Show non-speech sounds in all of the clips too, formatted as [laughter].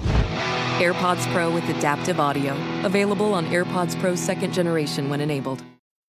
AirPods Pro with adaptive audio. Available on AirPods Pro second generation when enabled.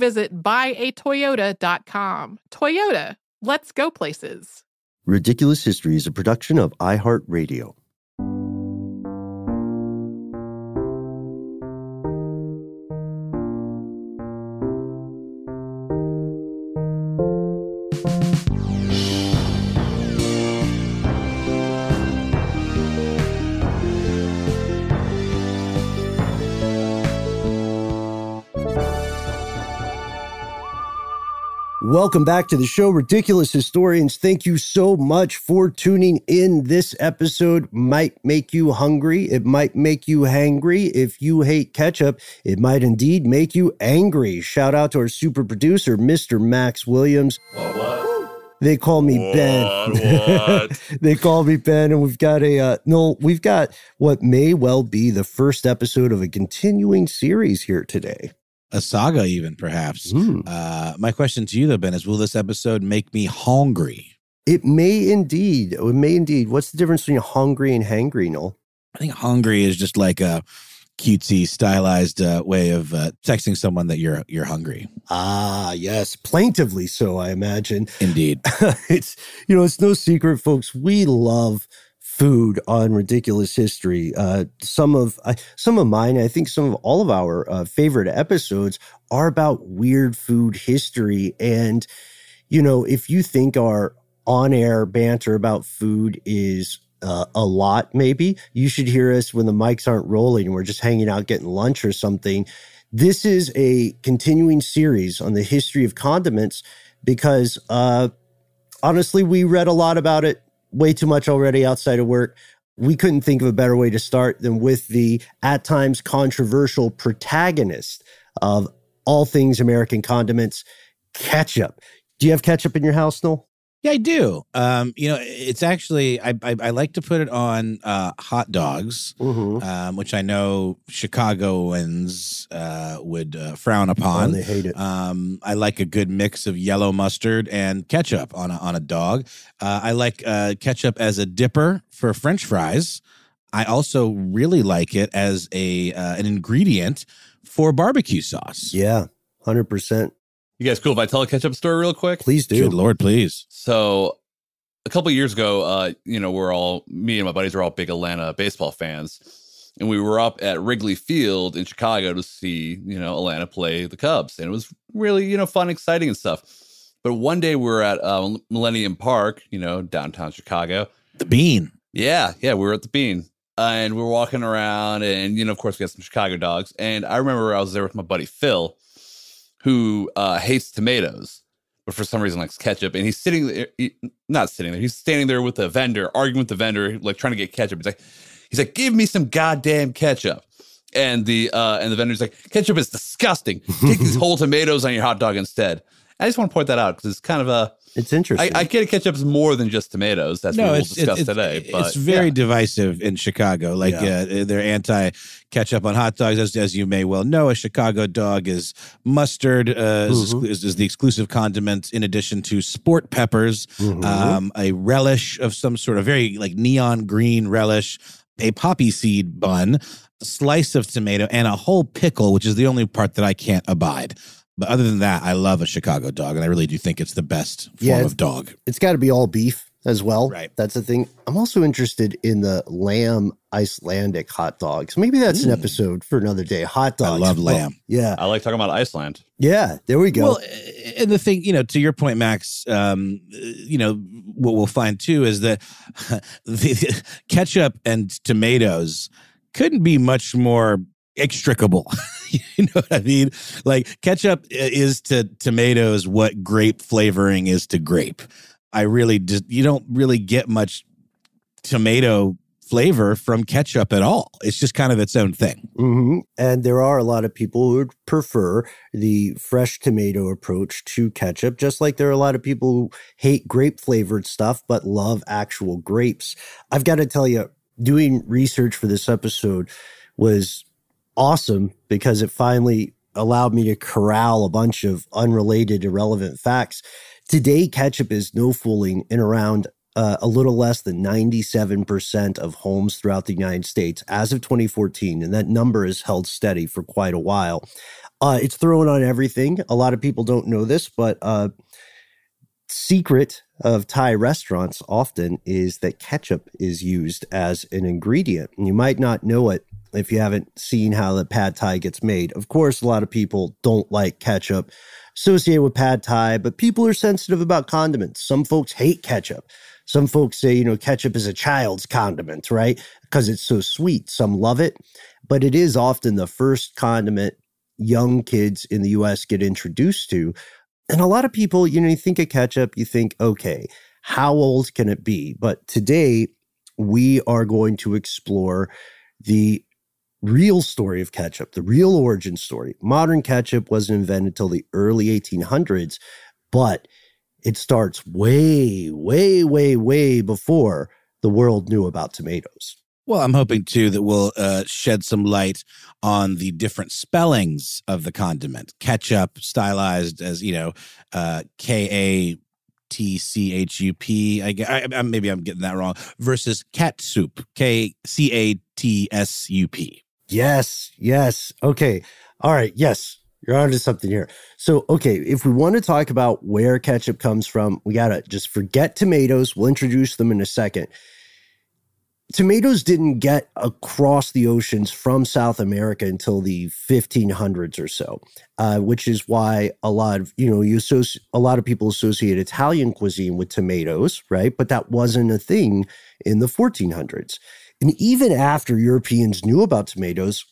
visit buyatoyota.com. Toyota, let's go places. Ridiculous History is a production of iHeartRadio. Welcome back to the show, Ridiculous Historians. Thank you so much for tuning in. This episode might make you hungry. It might make you hangry. If you hate ketchup, it might indeed make you angry. Shout out to our super producer, Mr. Max Williams. What? what? They call me what, Ben. What? [laughs] they call me Ben, and we've got a uh, no. We've got what may well be the first episode of a continuing series here today a saga, even perhaps. Mm. Uh, my question to you, though, Ben, is will this episode make me hungry? It may indeed. It may indeed. What's the difference between hungry and hangry, Noel? I think hungry is just like a cutesy, stylized uh, way of uh, texting someone that you're you're hungry. Ah, yes, plaintively so, I imagine. Indeed, [laughs] it's you know it's no secret, folks. We love food on ridiculous history. Uh, some of uh, some of mine, I think some of all of our uh, favorite episodes are about weird food history. And you know, if you think our on-air banter about food is uh, a lot, maybe you should hear us when the mics aren't rolling and we're just hanging out getting lunch or something. This is a continuing series on the history of condiments because uh, honestly, we read a lot about it way too much already outside of work. We couldn't think of a better way to start than with the at times controversial protagonist of all things American condiments, ketchup. Do you have ketchup in your house, Noel? Yeah, I do. Um, you know, it's actually I, I, I like to put it on uh, hot dogs, mm-hmm. um, which I know Chicagoans uh, would uh, frown upon. Oh, they hate it. Um, I like a good mix of yellow mustard and ketchup on a, on a dog. Uh, I like uh, ketchup as a dipper for French fries. I also really like it as a uh, an ingredient for barbecue sauce. Yeah, hundred percent. You guys cool if I tell a ketchup story real quick? Please do. Good Lord, please. So a couple years ago, uh, you know, we're all me and my buddies are all big Atlanta baseball fans. And we were up at Wrigley Field in Chicago to see, you know, Atlanta play the Cubs. And it was really, you know, fun, exciting and stuff. But one day we were at uh, Millennium Park, you know, downtown Chicago. The Bean. Yeah, yeah, we were at the Bean. Uh, and we are walking around, and, you know, of course, we had some Chicago dogs. And I remember I was there with my buddy Phil who uh, hates tomatoes, but for some reason likes ketchup. And he's sitting there, he- not sitting there, he's standing there with the vendor, arguing with the vendor, like trying to get ketchup. He's like, he's like, give me some goddamn ketchup. And the uh, and the vendor's like, ketchup is disgusting. Take these [laughs] whole tomatoes on your hot dog instead. I just want to point that out because it's kind of a. It's interesting. I, I get ketchup's more than just tomatoes. That's what we'll discuss today. But it's very yeah. divisive in Chicago. Like uh, they're anti ketchup on hot dogs, as, as you may well know. A Chicago dog is mustard, uh, is, Mhm. is, is the exclusive condiment, in addition to sport peppers, Mhm. um, a relish of some sort of very like neon green relish, a poppy seed bun, a slice of tomato, and a whole pickle, which is the only part that I can't abide. But other than that, I love a Chicago dog, and I really do think it's the best form Yeah, of dog. it's got to be all beef as well. Right. That's the thing. I'm also interested in the lamb Icelandic hot dogs. Maybe that's an Mm. episode for another day. Hot dogs. I dogs. love Well, lamb. yeah. I like talking about Iceland. Yeah. There we go. Well, uh, and the thing, you know, to your point, Max, um, uh, you know, what we'll find too is that [laughs] the ketchup and tomatoes couldn't be much more extricable. [laughs] you know what I mean? Like ketchup is to tomatoes what grape flavoring is to grape. I really just you don't really get much tomato flavor from ketchup at all. It's just kind of its own thing. hmm And there are a lot of people who would prefer the fresh tomato approach to ketchup, just like there are a lot of people who hate grape flavored stuff but love actual grapes. I've got to tell you, doing research for this episode was awesome because it finally allowed me to corral a bunch of unrelated, irrelevant facts. Today, ketchup is no fooling in around uh, a little less than 97% of homes throughout the United States as of 2014. And that number has held steady for quite a while. Uh, it's thrown on everything. A lot of people don't know this, but uh, secret of Thai restaurants often is that ketchup is used as an ingredient. And you might not know it if you haven't seen how the pad thai gets made. Of course, a lot of people don't like ketchup associated with pad thai, but people are sensitive about condiments. Some folks hate ketchup. Some folks say, you know, ketchup is a child's condiment, right? Because it's so sweet. Some love it, but it is often the first condiment young kids in the US get introduced to. And a lot of people, you know, you think of ketchup, you think, okay, how old can it be? But today we are going to explore the real story of ketchup, the real origin story. Modern ketchup wasn't invented till the early 1800s, but it starts way, way, way, way before the world knew about tomatoes. Well, I'm hoping too that we'll uh, shed some light on the different spellings of the condiment. Ketchup, stylized as you know, uh, K A T C H U P. I, gue- I, I maybe I'm getting that wrong. Versus cat soup, K C A T S U P. Yes, yes. Okay. All right. Yes. You're onto something here. So, okay, if we want to talk about where ketchup comes from, we got to just forget tomatoes. We'll introduce them in a second. Tomatoes didn't get across the oceans from South America until the 1500s or so, uh, which is why a lot of you know you associ- a lot of people associate Italian cuisine with tomatoes, right? But that wasn't a thing in the 1400s. And even after Europeans knew about tomatoes,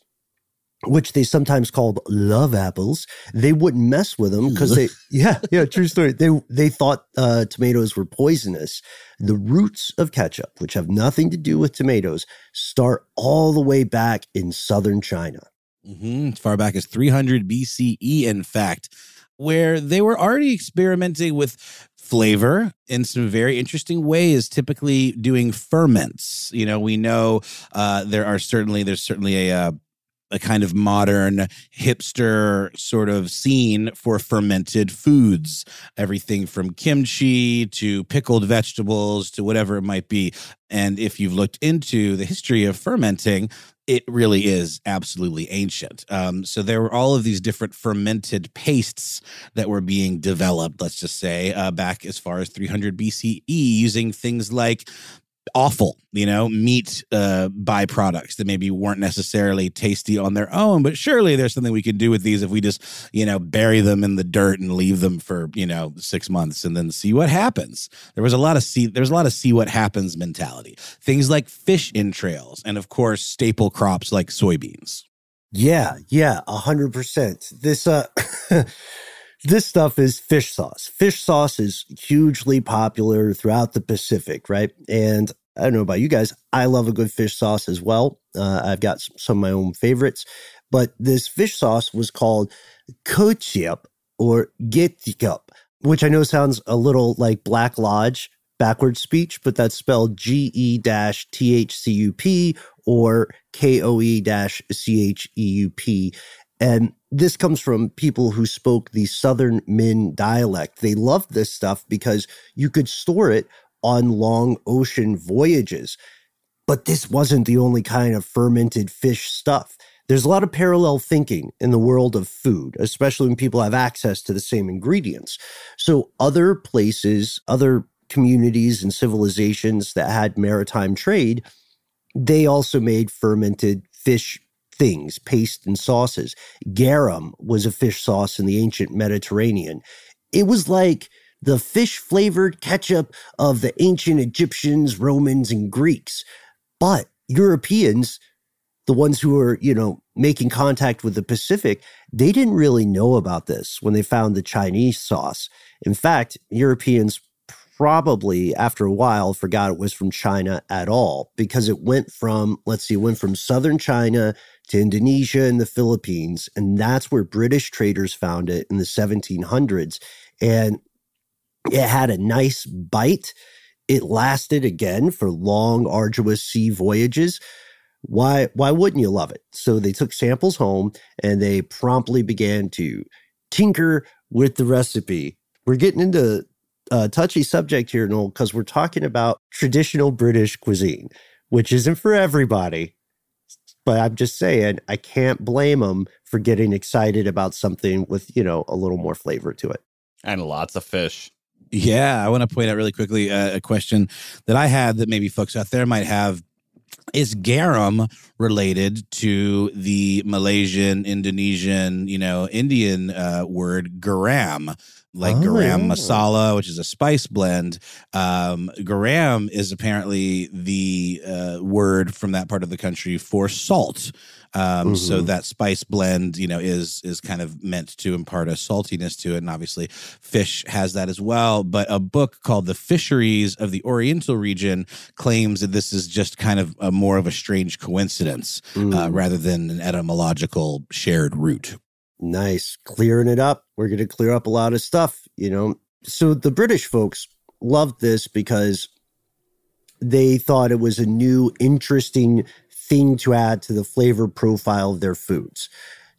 which they sometimes called love apples, they wouldn't mess with them because they, [laughs] yeah, yeah, true story. They they thought uh, tomatoes were poisonous. The roots of ketchup, which have nothing to do with tomatoes, start all the way back in southern China. hmm As far back as 300 BCE, in fact, where they were already experimenting with flavor in some very interesting ways, typically doing ferments. You know, we know uh, there are certainly, there's certainly a, uh, a kind of modern hipster sort of scene for fermented foods, everything from kimchi to pickled vegetables to whatever it might be. And if you've looked into the history of fermenting, it really is absolutely ancient. Um, so there were all of these different fermented pastes that were being developed, let's just say, uh, back as far as 300 BCE, using things like offal, you know, meat uh, byproducts that maybe weren't necessarily tasty on their own, but surely there's something we could do with these if we just, you know, bury them in the dirt and leave them for, you know, six months and then see what happens. There was a lot of see, there's a lot of see what happens mentality. Things like fish entrails, and of course, staple crops like soybeans. Yeah, yeah, a hundred percent. This uh [laughs] this stuff is fish sauce. Fish sauce is hugely popular throughout the Pacific, right? And I don't know about you guys. I love a good fish sauce as well. Uh, I've got some of my own favorites, but this fish sauce was called ketchup or ketchup, which I know sounds a little like Black Lodge backwards speech, but that's spelled G E T H C U P or K O E C H E U P. And this comes from people who spoke the Southern Min dialect. They loved this stuff because you could store it on long ocean voyages. But this wasn't the only kind of fermented fish stuff. There's a lot of parallel thinking in the world of food, especially when people have access to the same ingredients. So, other places, other communities and civilizations that had maritime trade, they also made fermented fish things, paste and sauces. Garum was a fish sauce in the ancient Mediterranean. It was like the fish flavored ketchup of the ancient Egyptians, Romans, and Greeks. But Europeans, the ones who were, you know, making contact with the Pacific, they didn't really know about this when they found the Chinese sauce. In fact, Europeans probably after a while forgot it was from China at all because it went from, let's see, it went from southern China to Indonesia and the Philippines. And that's where British traders found it in the 1700s. And it had a nice bite. It lasted again for long, arduous sea voyages. Why, why wouldn't you love it? So they took samples home and they promptly began to tinker with the recipe. We're getting into a touchy subject here, Noel, because we're talking about traditional British cuisine, which isn't for everybody. But I'm just saying, I can't blame them for getting excited about something with, you know, a little more flavor to it. And lots of fish. Yeah, I want to point out really quickly uh, a question that I had that maybe folks out there might have. Is garum related to the Malaysian, Indonesian, you know, Indian uh, word garam? Like oh. garam masala, which is a spice blend. Um, garam is apparently the uh, word from that part of the country for salt. Um, mm-hmm. So that spice blend, you know, is is kind of meant to impart a saltiness to it, and obviously, fish has that as well. But a book called "The Fisheries of the Oriental Region" claims that this is just kind of a more of a strange coincidence uh, mm. uh, rather than an etymological shared root. Nice. Clearing it up. We're going to clear up a lot of stuff, you know. So the British folks loved this because they thought it was a new, interesting thing to add to the flavor profile of their foods.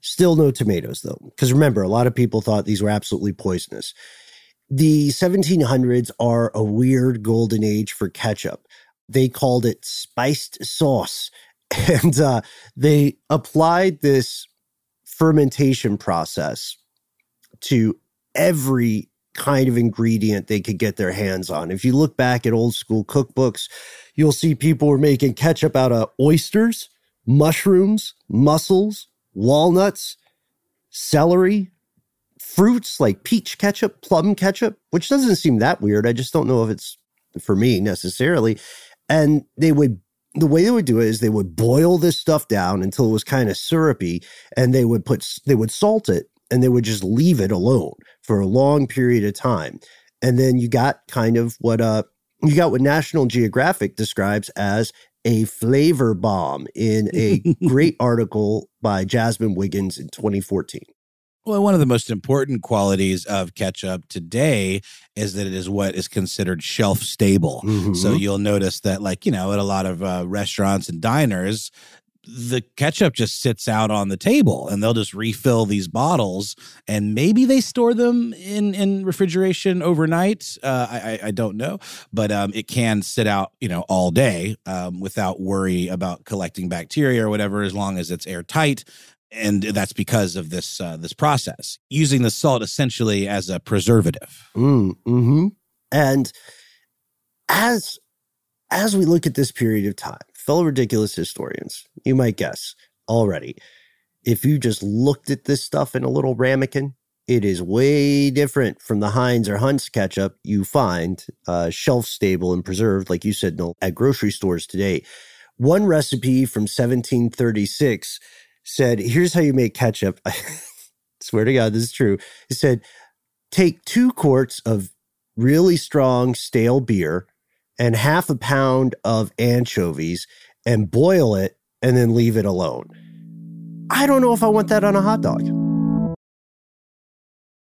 Still no tomatoes, though, because remember, a lot of people thought these were absolutely poisonous. The 1700s are a weird golden age for ketchup. They called it spiced sauce. [laughs] And uh, they applied this fermentation process to every kind of ingredient they could get their hands on. If you look back at old school cookbooks, you'll see people were making ketchup out of oysters, mushrooms, mussels, walnuts, celery, fruits like peach ketchup, plum ketchup, which doesn't seem that weird. I just don't know if it's for me necessarily. And they would the way they would do it is they would boil this stuff down until it was kind of syrupy and they would put they would salt it and they would just leave it alone for a long period of time. And then you got kind of what uh you got what national geographic describes as a flavor bomb in a [laughs] great article by jasmine wiggins in 2014 well, one of the most important qualities of ketchup today is that it is what is considered shelf stable. Mm-hmm. So you'll notice that, like, you know, at a lot of uh, restaurants and diners, the ketchup just sits out on the table and they'll just refill these bottles and maybe they store them in in refrigeration overnight uh, I, I don't know but um, it can sit out you know all day um, without worry about collecting bacteria or whatever as long as it's airtight and that's because of this uh, this process using the salt essentially as a preservative. Mm, hmm And as as we look at this period of time, fellow ridiculous historians, you might guess already, if you just looked at this stuff in a little ramekin, it is way different from the Heinz or Hunt's ketchup you find uh, shelf stable and preserved, like you said, no, at grocery stores today. One recipe from 1736 said, Here's how you make ketchup. [laughs] I swear to God, this is true. He said, Take two quarts of really strong stale beer and half a pound of anchovies and boil it and then leave it alone. I don't know if I want that on a hot dog.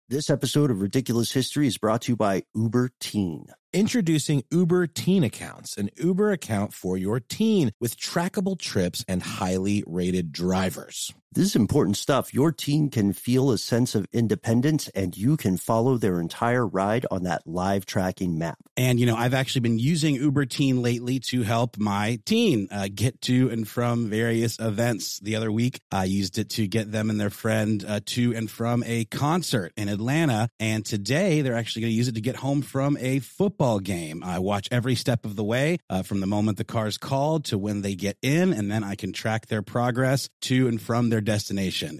This episode of Ridiculous History is brought to you by Uber Teen. Introducing Uber Teen Accounts, an Uber account for your teen with trackable trips and highly rated drivers. This is important stuff. Your teen can feel a sense of independence and you can follow their entire ride on that live tracking map. And, you know, I've actually been using Uber Teen lately to help my teen uh, get to and from various events. The other week, I used it to get them and their friend uh, to and from a concert in Atlanta. And today, they're actually going to use it to get home from a football game. I watch every step of the way uh, from the moment the car's called to when they get in, and then I can track their progress to and from their destination.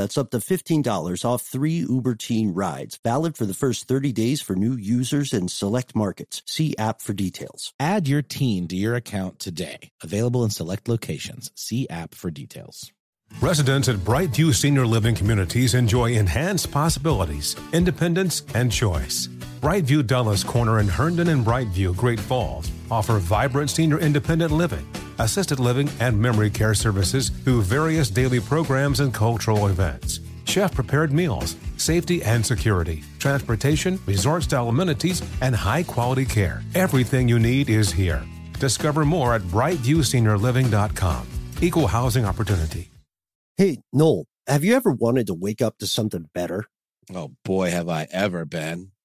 That's up to $15 off three Uber Teen rides. Valid for the first 30 days for new users in select markets. See app for details. Add your teen to your account today. Available in select locations. See app for details. Residents at Brightview Senior Living Communities enjoy enhanced possibilities, independence, and choice. Brightview Dulles Corner in Herndon and Brightview, Great Falls, offer vibrant senior independent living, assisted living, and memory care services through various daily programs and cultural events. Chef prepared meals, safety and security, transportation, resort style amenities, and high quality care. Everything you need is here. Discover more at brightviewseniorliving.com. Equal housing opportunity. Hey, Noel, have you ever wanted to wake up to something better? Oh boy, have I ever been.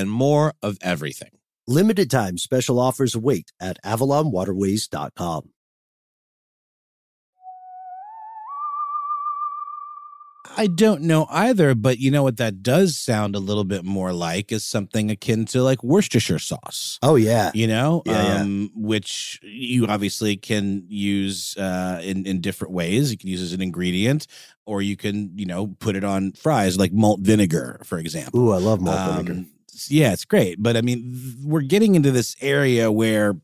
and more of everything. Limited time special offers await at avalonwaterways.com. I don't know either, but you know what that does sound a little bit more like is something akin to like Worcestershire sauce. Oh yeah. You know, Yeah, um, which you obviously can use uh, in in different ways. You can use as an ingredient, or you can you know put it on fries like malt vinegar, for example. Ooh, I love malt vinegar. Yeah, it's great. But I mean, we're getting into this area where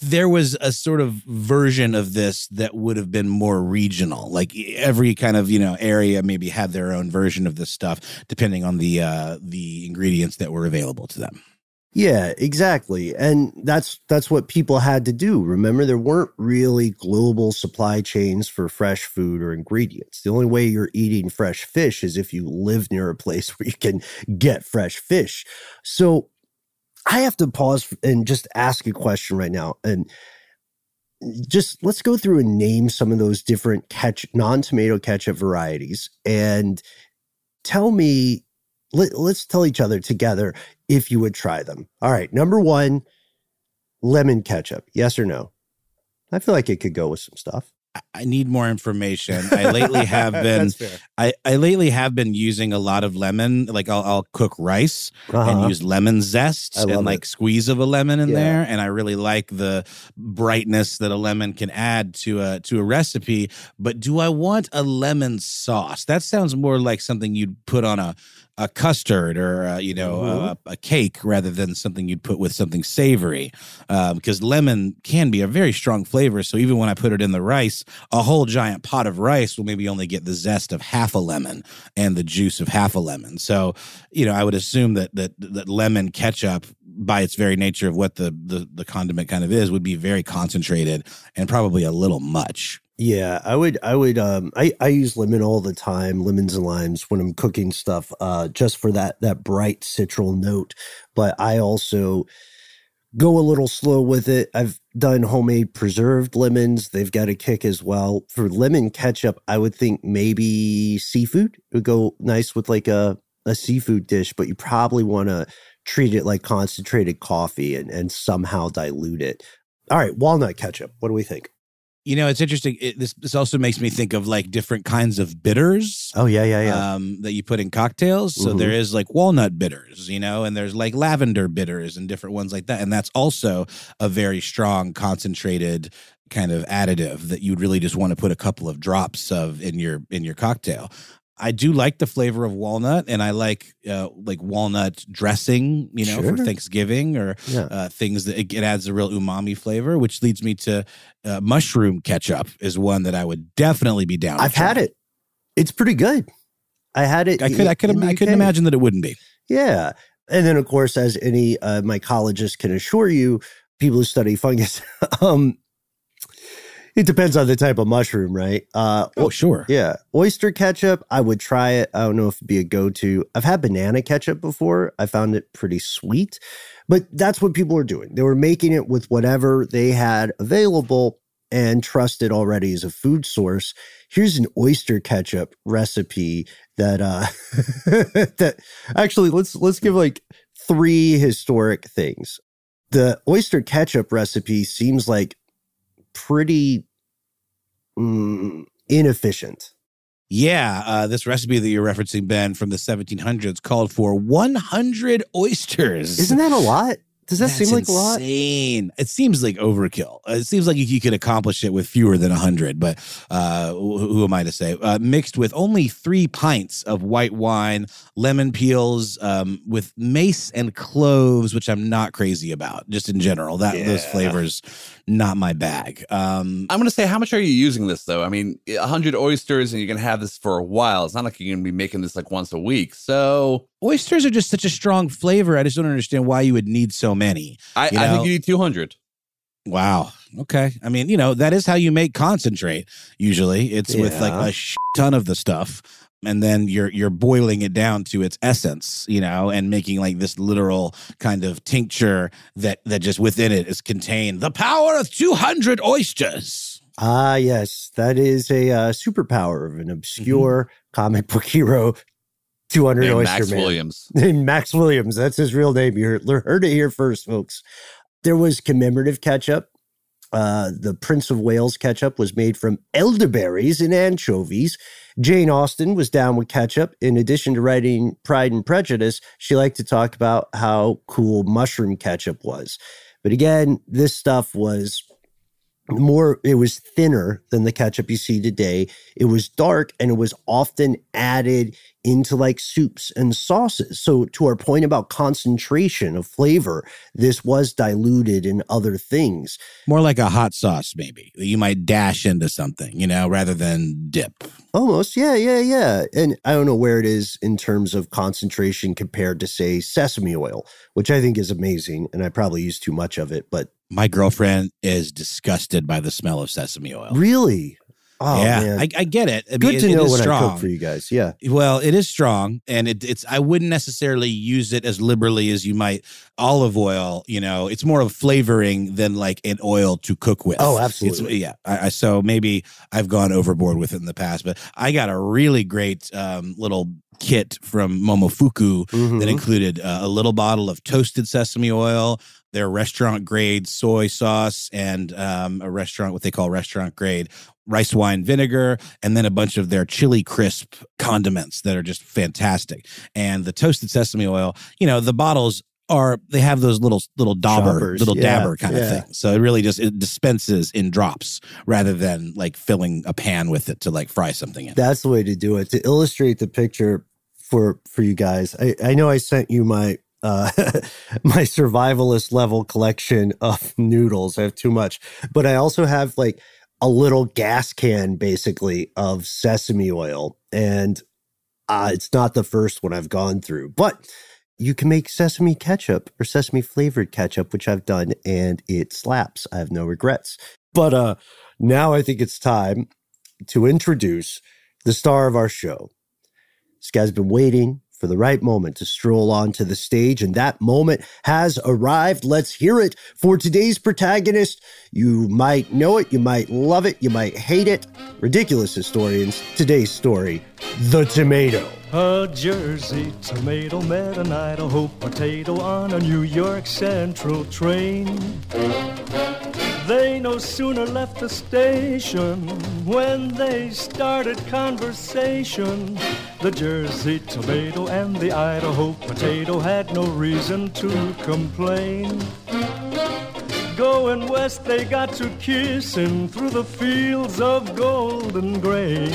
there was a sort of version of this that would have been more regional. Like every kind of, you know, area maybe had their own version of this stuff depending on the uh the ingredients that were available to them. Yeah, exactly. And that's that's what people had to do. Remember there weren't really global supply chains for fresh food or ingredients. The only way you're eating fresh fish is if you live near a place [laughs] where you can get fresh fish. So I have to pause and just ask a question right now and just let's go through and name some of those different catch non-tomato ketchup varieties and tell me let, let's tell each other together if you would try them. All right, number 1 lemon ketchup. Yes or no? I feel like it could go with some stuff. I- need more information. I lately [laughs] have been. I, I lately have been using a lot of lemon. Like I'll, I'll cook rice Uh-huh. and use lemon zest and like it. squeeze of a lemon in Yeah. there. And I really like the brightness that a lemon can add to a to a recipe. But do I want a lemon sauce? That sounds more like something you'd put on a a custard or uh, you know Mhm. a, a cake rather than something you'd put with something savory. Um, because lemon can be a very strong flavor. So even when i put it in the rice a whole giant pot of rice will maybe only get the zest of half a lemon and the juice of half a lemon. So you know i would assume that that that lemon ketchup by its very nature of what the the, the condiment kind of is would be very concentrated and probably a little much Yeah, I would I would um I, I use lemon all the time, lemons and limes when I'm cooking stuff, uh just for that that bright citral note. But I also go a little slow with it. I've done homemade preserved lemons. They've got a kick as well. For lemon ketchup, I would think maybe seafood would go nice with like a, a seafood dish, but you probably want to treat it like concentrated coffee and, and somehow dilute it. All right, walnut ketchup. What do we think? You know, it's interesting. It, this this also makes me think of like different kinds of bitters. Oh yeah, yeah, yeah. Um, that you put in cocktails. So Mhm. there is like walnut bitters, you know, and there's like lavender bitters and different ones like that. And that's also a very strong, concentrated kind of additive that you'd really just want to put a couple of drops of in your in your cocktail. I do like the flavor of walnut, and I like uh, like walnut dressing, you know, for Thanksgiving or Yeah. uh, things that it, it adds a real umami flavor, which leads me to uh, mushroom ketchup is one that I would definitely be down. to I've had try. it. It's pretty good. I had it. I could I could I couldn't imagine that it wouldn't be. Yeah, and then of course, as any uh, mycologist can assure you, people who study fungus, [laughs] um, it depends on the type of mushroom, right? Uh, Oh sure. yeah, oyster ketchup. I would try it. I don't know if it'd be a go-to. I've had banana ketchup before. I found it pretty sweet, but that's what people are doing. They were making it with whatever they had available and trusted already as a food source. Here's an oyster ketchup recipe that uh [laughs] that actually let's let's give like three historic things. The oyster ketchup recipe seems like pretty mm, inefficient. Yeah, uh, this recipe that you're referencing, Ben, from the 1700s, called for 100 oysters. Isn't that a lot? Does that That's seem like a lot? Insane. It seems like overkill. It seems like you, you could accomplish it with fewer than 100, but uh, who, who am I to say? Uh, mixed with only three pints of white wine, lemon peels, um, with mace and cloves, which I'm not crazy about, just in general. That Those flavors, not my bag. Um, I'm going to say, how much are you using this though? I mean, 100 oysters and you're going to have this for a while. It's not like you're going to be making this like once a week. So oysters are just such a strong flavor. I just don't understand why you would need so many. I, I think you need 200. Wow. Okay. I mean, you know, that is how you make concentrate. Usually, it's with like a sh- ton of the stuff, and then you're you're boiling it down to its essence, you know, and making like this literal kind of tincture that that just within it is contained the power of two hundred oysters. Ah, yes, that is a uh, superpower of an obscure comic book hero, 200 Named Oyster Max Man. Williams. [laughs] Named Max Williams. That's his real name. You heard, heard it here first, folks. There was commemorative ketchup. Uh, the Prince of Wales ketchup was made from elderberries and anchovies. Jane Austen was down with ketchup. In addition to writing Pride and Prejudice, she liked to talk about how cool mushroom ketchup was. But again, this stuff was more it was thinner than the ketchup you see today. It was dark and it was often added into like soups and sauces. So to our point about concentration of flavor this was diluted in other things. More like a hot sauce, maybe you might dash into something, you know, rather than dip. almost yeah yeah yeah. And i don't know where it is in terms of concentration compared to say sesame oil which i think is amazing and i probably use too much of it but My girlfriend is disgusted by the smell of sesame oil. really oh yeah, I, I get it. I good it- to it know is when i cook for you guys yeah Well, it is strong, and it, it's. I wouldn't necessarily use it as liberally as you might olive oil. You know, it's more of flavoring than like an oil to cook with. Oh, It's- absolutely. yeah. I, I, so maybe I've gone overboard with it in the past, but I got a really great um, little kit from Momofuku Mhm. that included uh, a little bottle of toasted sesame oil, their restaurant grade soy sauce, and um, a restaurant what they call restaurant grade rice wine vinegar, and then a bunch of their chili crisp condiments that are just fantastic. And the toasted sesame oil, you know, the bottles are they have those little little dauber Choppers, little yeah, dabber kind yeah. of thing so it really just it dispenses in drops rather than like filling a pan with it to like fry something in That's the way to do it. To illustrate the picture for for you guys. I, I know I sent you my uh [laughs] my survivalist level collection of noodles. I have too much, but I also have like a little gas can basically of sesame oil, and uh, it's not the first one I've gone through, but you can make sesame ketchup or sesame flavored ketchup, which I've done, and it slaps. I have no regrets. But uh, now I think it's time to introduce the star of our show. This guy's been waiting for the right moment to stroll onto the stage, and that moment has arrived. Let's hear it for today's protagonist. You might know it, you might love it, you might hate it. Ridiculous historians. Today's story The Tomato. A Jersey tomato met an Idaho potato on a New York Central train. They no sooner left the station when they started conversation. The Jersey tomato and the Idaho potato had no reason to complain. Going west, they got to kissing through the fields of golden grain.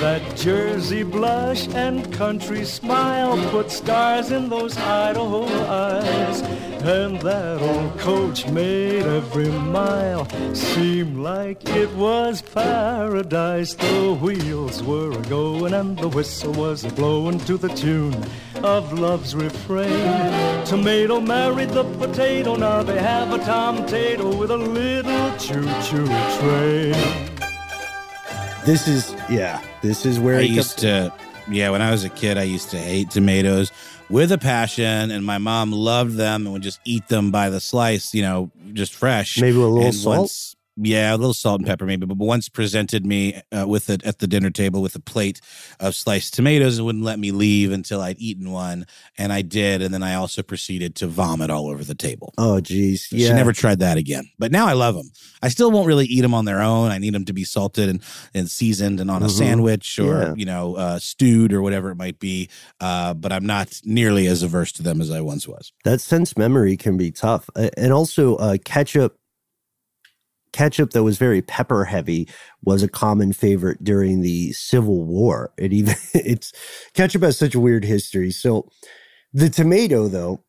That Jersey blush and country smile put stars in those Idaho eyes. And that old coach made every mile seem like it was paradise. The wheels were a going and the whistle was a blowing to the tune of love's refrain. Tomato married the potato, now they have a tom-tato with a little choo-choo train. This is, yeah, this is where I used to, yeah, when I was a kid, I used to hate tomatoes with a passion, and my mom loved them and would just eat them by the slice, you know, just fresh. Maybe a little And salt? once- yeah, a little salt and pepper maybe, but once presented me uh, with it at the dinner table with a plate of sliced tomatoes and wouldn't let me leave until I'd eaten one, and I did, and then I also proceeded to vomit all over the table. Oh, geez. Yeah. She never tried that again. But now I love them. I still won't really eat them on their own. I need them to be salted and, and seasoned and on a Mhm. sandwich or, Yeah. you know, uh, stewed or whatever it might be. Uh, but I'm not nearly as averse to them as I once was. that sense memory can be tough. And also, uh, ketchup, ketchup that was very pepper heavy was a common favorite during the Civil War. It even [laughs] it's ketchup has such a weird history. So, the tomato, though,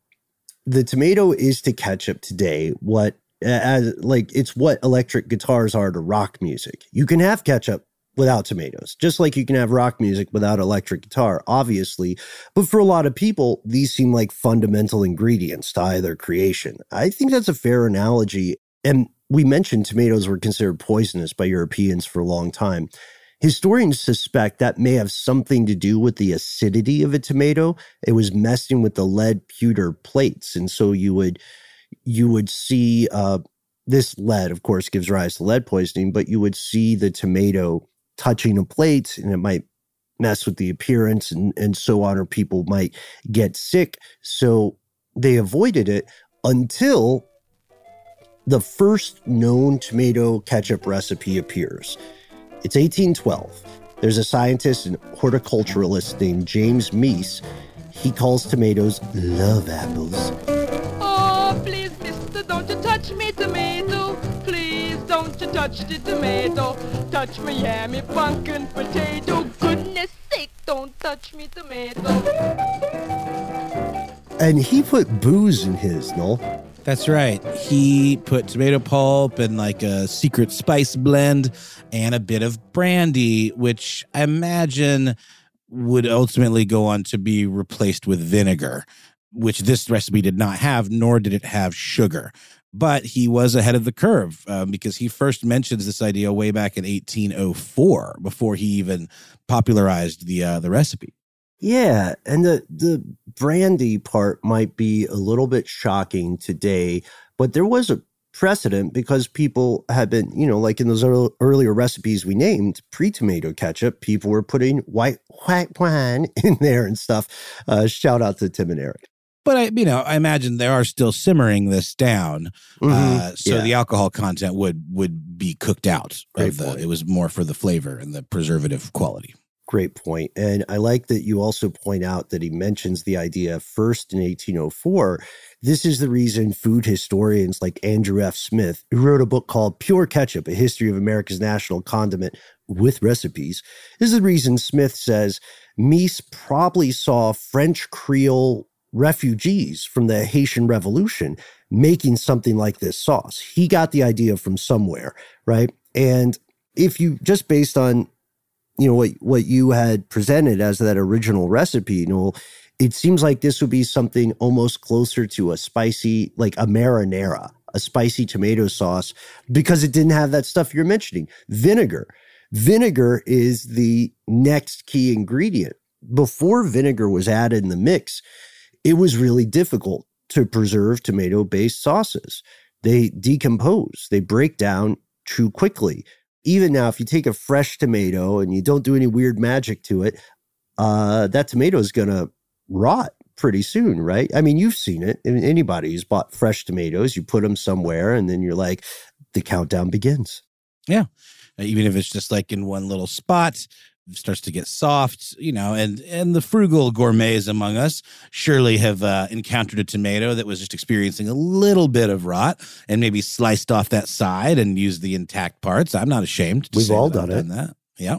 the tomato is to ketchup today what as like it's what electric guitars are to rock music. You can have ketchup without tomatoes, just like you can have rock music without electric guitar, obviously. But for a lot of people, these seem like fundamental ingredients to either creation. I think that's a fair analogy. And we mentioned tomatoes were considered poisonous by Europeans for a long time. Historians suspect that may have something to do with the acidity of a tomato. It was messing with the lead pewter plates. And so you would you would see uh, this lead, of course, gives rise to lead poisoning, but you would see the tomato touching a plate and it might mess with the appearance and, and so on, or people might get sick. So they avoided it until the first known tomato ketchup recipe appears. It's 1812. There's a scientist and horticulturalist named James Mease. He calls tomatoes love apples. Oh, please, mister, don't you touch me tomato. Please don't you touch the tomato. Touch me yummy pumpkin potato. Goodness sake, don't touch me tomato. And he put booze in his, Noel. That's right. He put tomato pulp and like a secret spice blend and a bit of brandy, which I imagine would ultimately go on to be replaced with vinegar, which this recipe did not have, nor did it have sugar. But he was ahead of the curve um, because he first mentions this idea way back in 1804 before he even popularized the uh, the recipe. Yeah, and the the brandy part might be a little bit shocking today, but there was a precedent because people had been, you know, like in those earl- earlier recipes we named, pre-tomato ketchup, people were putting white white wine [laughs] in there and stuff. Uh, shout out to Tim and Eric. But I, you know, I imagine they are still simmering this down, Mhm. uh, so Yeah. the alcohol content would would be cooked out. The, it was more for the flavor and the preservative quality. Great point. And I like that you also point out that he mentions the idea first in 1804. This is the reason food historians like Andrew F. Smith, who wrote a book called Pure Ketchup, A History of America's National Condiment, with recipes is the reason Smith says Mease probably saw French Creole refugees from the Haitian Revolution making something like this sauce. He got the idea from somewhere, right? And if you just based on you know what what you had presented as that original recipe, you know, it seems like this would be something almost closer to a spicy like a marinara, a spicy tomato sauce because it didn't have that stuff you're mentioning. Vinegar. Vinegar is the next key ingredient. Before vinegar was added in the mix, it was really difficult to preserve tomato based sauces. They decompose, they break down too quickly. Even now, if you take a fresh tomato and you don't do any weird magic to it, uh, that tomato is going to rot pretty soon, right? I mean, you've seen it. Anybody who's bought fresh tomatoes, you put them somewhere and then you're like, the countdown begins. Yeah. Even if it's just like in one little spot, starts to get soft, you know, and and the frugal gourmets among us surely have uh, encountered a tomato that was just experiencing a little bit of rot and maybe sliced off that side and used the intact parts. I'm not ashamed. We've all done it. Done that. Yeah.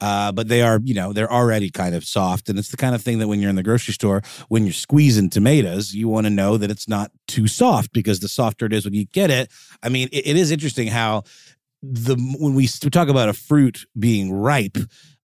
Uh, but they are, you know, they're already kind of soft. And it's the kind of thing that when you're in the grocery store, when you're squeezing tomatoes, you want to know that it's not too soft because the softer it is when you get it. I mean, it, it is interesting how the when we talk about a fruit being ripe,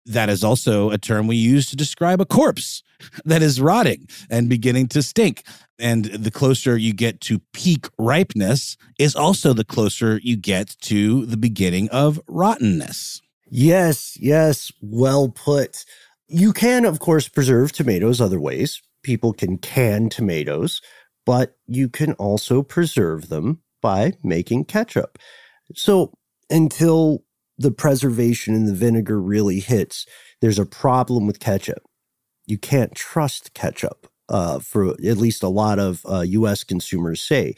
that is also a term we use to describe a corpse [laughs] that is rotting and beginning to stink. And the closer you get to peak ripeness is also the closer you get to the beginning of rottenness. Yes, yes, well put. You can, of course, preserve tomatoes other ways. People can can tomatoes, but you can also preserve them by making ketchup. So until the preservation in the vinegar really hits, there's a problem with ketchup. You can't trust ketchup, uh, for at least a lot of uh, US consumers say.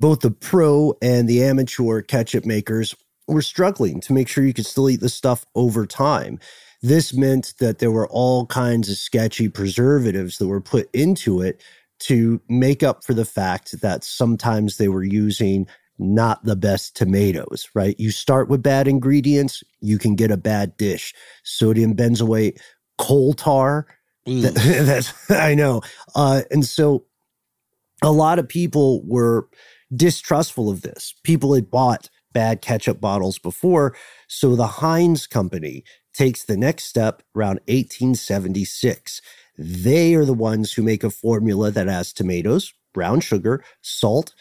Both the pro and the amateur ketchup makers were struggling to make sure you could still eat the stuff over time. This meant that there were all kinds of sketchy preservatives that were put into it to make up for the fact that sometimes they were using not the best tomatoes, right? You start with bad ingredients, you can get a bad dish. Sodium benzoate, coal tar. [laughs] That, that's I know. Uh, and so a lot of people were distrustful of this. People had bought bad ketchup bottles before. So the Heinz company takes the next step around 1876. They are the ones who make a formula that has tomatoes, brown sugar, salt,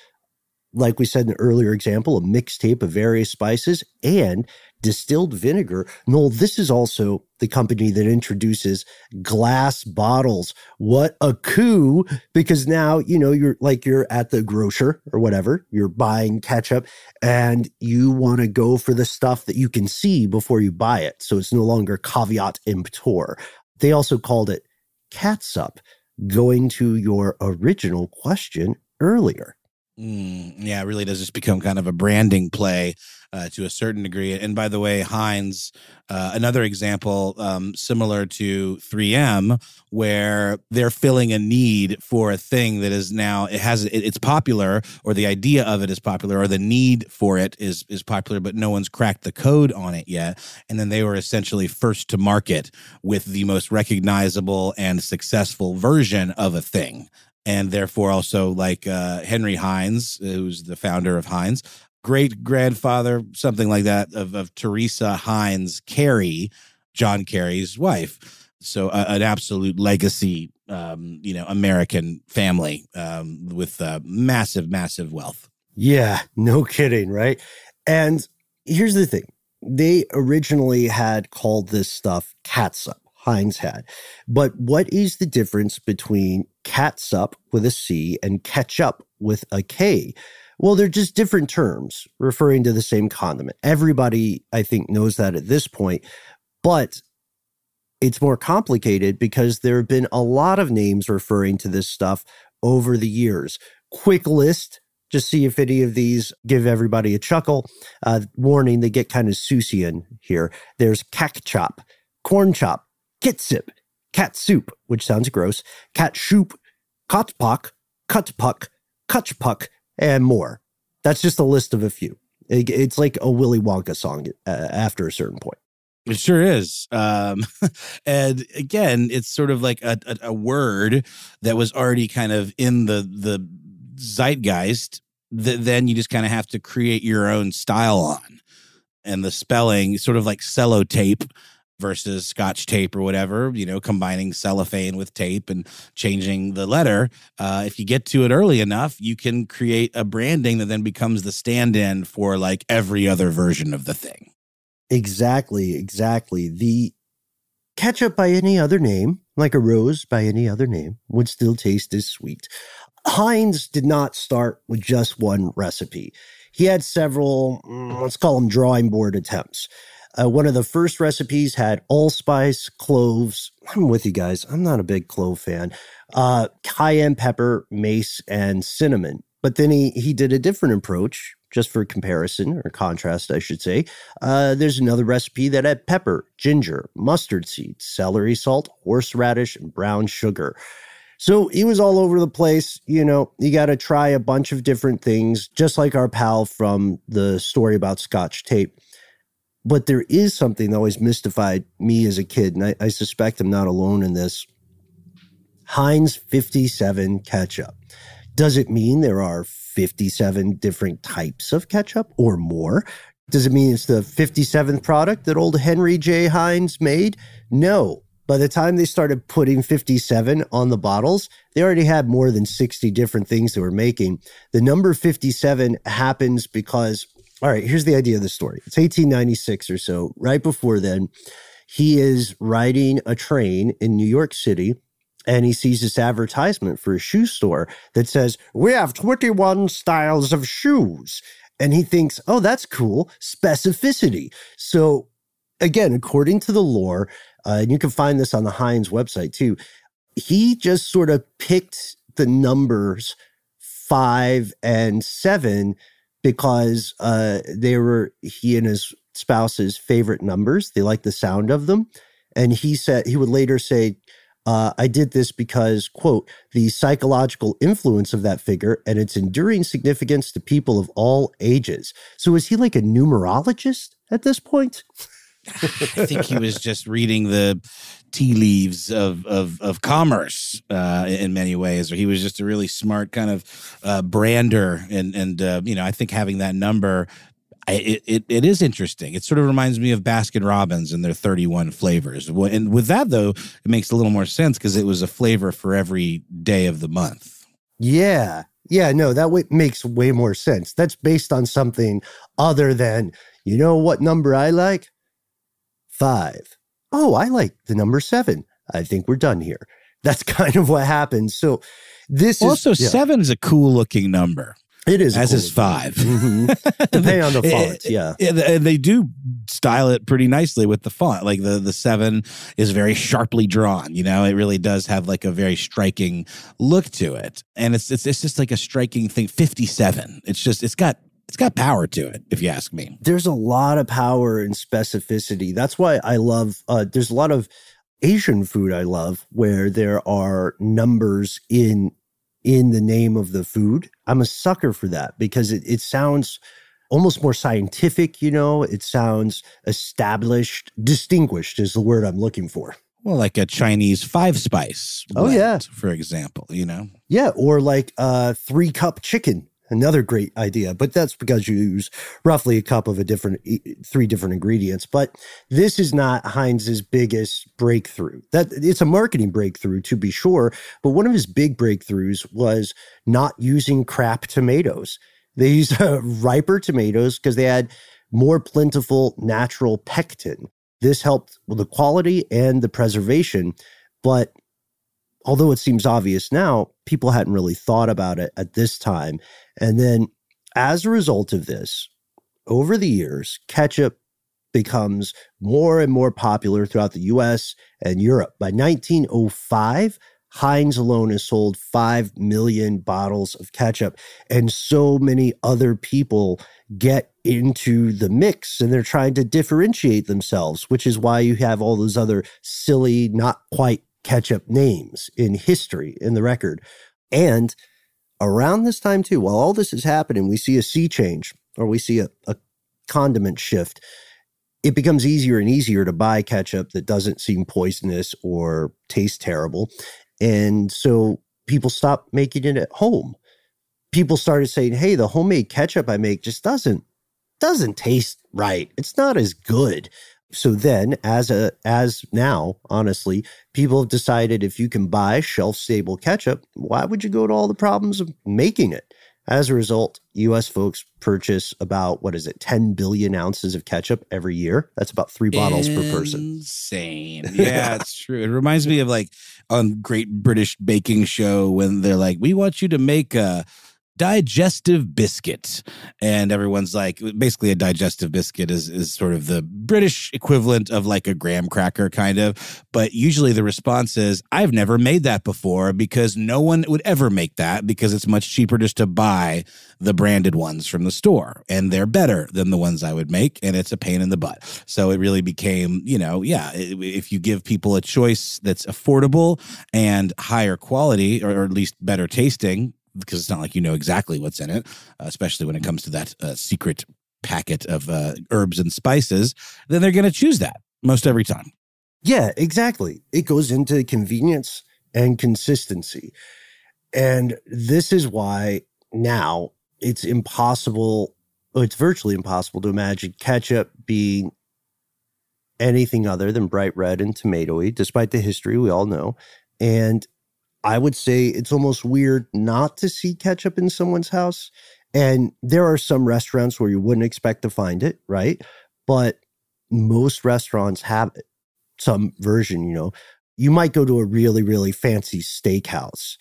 like we said in the earlier example, a mixtape of various spices and distilled vinegar. Noel, this is also the company that introduces glass bottles. What a coup! Because now, you know, you're like you're at the grocer or whatever, you're buying ketchup and you want to go for the stuff that you can see before you buy it. So it's no longer caveat emptor. They also called it catsup, going to your original question earlier. Mm, yeah, it really does just become kind of a branding play uh, to a certain degree. And by the way, Heinz, uh, another example um, similar to 3M, where they're filling a need for a thing that is now it has it, it's popular, or the idea of it is popular, or the need for it is is popular, but no one's cracked the code on it yet. And then they were essentially first to market with the most recognizable and successful version of a thing and therefore also like uh, Henry Heinz, who's the founder of Heinz, great grandfather, something like that, of, of Teresa Heinz Kerry, John Kerry's wife. So uh, an absolute legacy, um, you know, American family um, with uh, massive, massive wealth. Yeah, no kidding, right? And here's the thing: they originally had called this stuff catsup. Heinz had. But what is the difference between catsup with a C and ketchup with a K? Well, they're just different terms referring to the same condiment. Everybody, I think, knows that at this point. But it's more complicated because there have been a lot of names referring to this stuff over the years. Quick list, just see if any of these give everybody a chuckle. Uh, warning, they get kind of Seussian here. There's cack corn chop, Kitsip, cat soup, which sounds gross, cat shoop, kotpak, cutpuck, kutchpuck, and more. That's just a list of a few. It's like a Willy Wonka song uh, after a certain point. It sure is. Um, [laughs] and again, it's sort of like a, a, a word that was already kind of in the the zeitgeist that then you just kind of have to create your own style on. And the spelling, sort of like sellotape versus scotch tape or whatever, you know, combining cellophane with tape and changing the letter. Uh, if you get to it early enough, you can create a branding that then becomes the stand in for like every other version of the thing. Exactly, exactly. The ketchup by any other name, like a rose by any other name, would still taste as sweet. Heinz did not start with just one recipe. He had several, mm, let's call them drawing board attempts. Uh, one of the first recipes had allspice, cloves. I'm with you guys. I'm not a big clove fan. Uh, cayenne pepper, mace, and cinnamon. But then he he did a different approach, just for comparison or contrast, I should say. Uh, there's another recipe that had pepper, ginger, mustard seeds, celery salt, horseradish, and brown sugar. So he was all over the place. You know, you got to try a bunch of different things, just like our pal from the story about Scotch tape. But there is something that always mystified me as a kid, and I, I suspect I'm not alone in this. Heinz 57 ketchup. Does it mean there are 57 different types of ketchup or more? Does it mean it's the 57th product that old Henry J. Heinz made? No. By the time they started putting 57 on the bottles, they already had more than 60 different things they were making. The number 57 happens because all right, here's the idea of the story. It's 1896 or so. Right before then, he is riding a train in New York City and he sees this advertisement for a shoe store that says, We have 21 styles of shoes. And he thinks, Oh, that's cool. Specificity. So, again, according to the lore, uh, and you can find this on the Heinz website too, he just sort of picked the numbers five and seven because uh, they were he and his spouse's favorite numbers. They liked the sound of them. And he said, he would later say, uh, I did this because, quote, the psychological influence of that figure and its enduring significance to people of all ages. So is he like a numerologist at this point? I think he was just reading the tea leaves of of, of commerce uh, in many ways, or he was just a really smart kind of uh, brander. And and uh, you know, I think having that number. I, it, it, it is interesting. It sort of reminds me of Baskin Robbins and their 31 flavors. And with that, though, it makes a little more sense because it was a flavor for every day of the month. Yeah. Yeah. No, that way makes way more sense. That's based on something other than, you know what number I like? Five oh, I like the number seven. I think we're done here. That's [laughs] kind of what happens. So this also is yeah. seven is a cool looking number. It is as cool is 5 mm-hmm. [laughs] Depending on the font, yeah. And they do style it pretty nicely with the font. Like the the seven is very sharply drawn. You know, it really does have like a very striking look to it, and it's it's it's just like a striking thing. Fifty seven. It's just it's got it's got power to it, if you ask me. There's a lot of power and specificity. That's why I love, uh, there's a lot of Asian food I love where there are numbers in in the name of the food. I'm a sucker for that because it, it sounds almost more scientific, you know, it sounds established, distinguished is the word I'm looking for. Well, like a Chinese five spice. oh yeah, for example, you know. Yeah, or like a three cup chicken another great idea but that's because you use roughly a cup of a different three different ingredients but this is not heinz's biggest breakthrough. That it's a marketing breakthrough to be sure but one of his big breakthroughs was not using crap tomatoes. They used uh, [laughs] riper tomatoes because they had more plentiful natural pectin. This helped with the quality and the preservation but although it seems obvious now, people hadn't really thought about it at this time. And then as a result of this, over the years, ketchup becomes more and more popular throughout the US and Europe. By 1905, Heinz alone has sold 5 million bottles of ketchup. And so many other people get into the mix and they're trying to differentiate themselves, which is why you have all those other silly, not quite ketchup names in history in the record. And around this time, too, while all this is happening, we see a sea change or we see a, a condiment shift. it becomes easier and easier to buy ketchup that doesn't seem poisonous or taste terrible. And so people stop making it at home. People started saying, "Hey, the homemade ketchup I make just doesn't doesn't taste right. It's not as good." So then as a as now, honestly, people have decided if you can buy shelf-stable ketchup, why would you go to all the problems of making it? As a result, US folks purchase about, what is it, 10 billion ounces of ketchup every year. That's about three bottles per person. Insane. [laughs] Yeah, it's true. It reminds me of like on Great British Baking Show when they're like, we want you to make a digestive biscuit. And everyone's like basically a digestive biscuit is is sort of the british equivalent of like a graham cracker kind of. But usually the response is i've never made that before because no one would ever make that because it's much cheaper just to buy the branded ones from the store. And they're better than the ones i would make and it's a pain in the butt. So it really became you know yeah if you give people a choice that's affordable and higher quality or, at least better tasting because it's not like you know exactly what's in it, uh, especially when it comes to that uh, secret packet of uh, herbs and spices, then they're going to choose that most every time. Yeah, exactly. It goes into convenience and consistency. And this is why now it's impossible, it's virtually impossible to imagine ketchup being anything other than bright red and tomatoey, despite the history we all know. And I would say it's almost weird not to see ketchup in someone's house. And there are some restaurants where you wouldn't expect to find it, right? But most restaurants have it, some version, you know. You might go to a really, really fancy steakhouse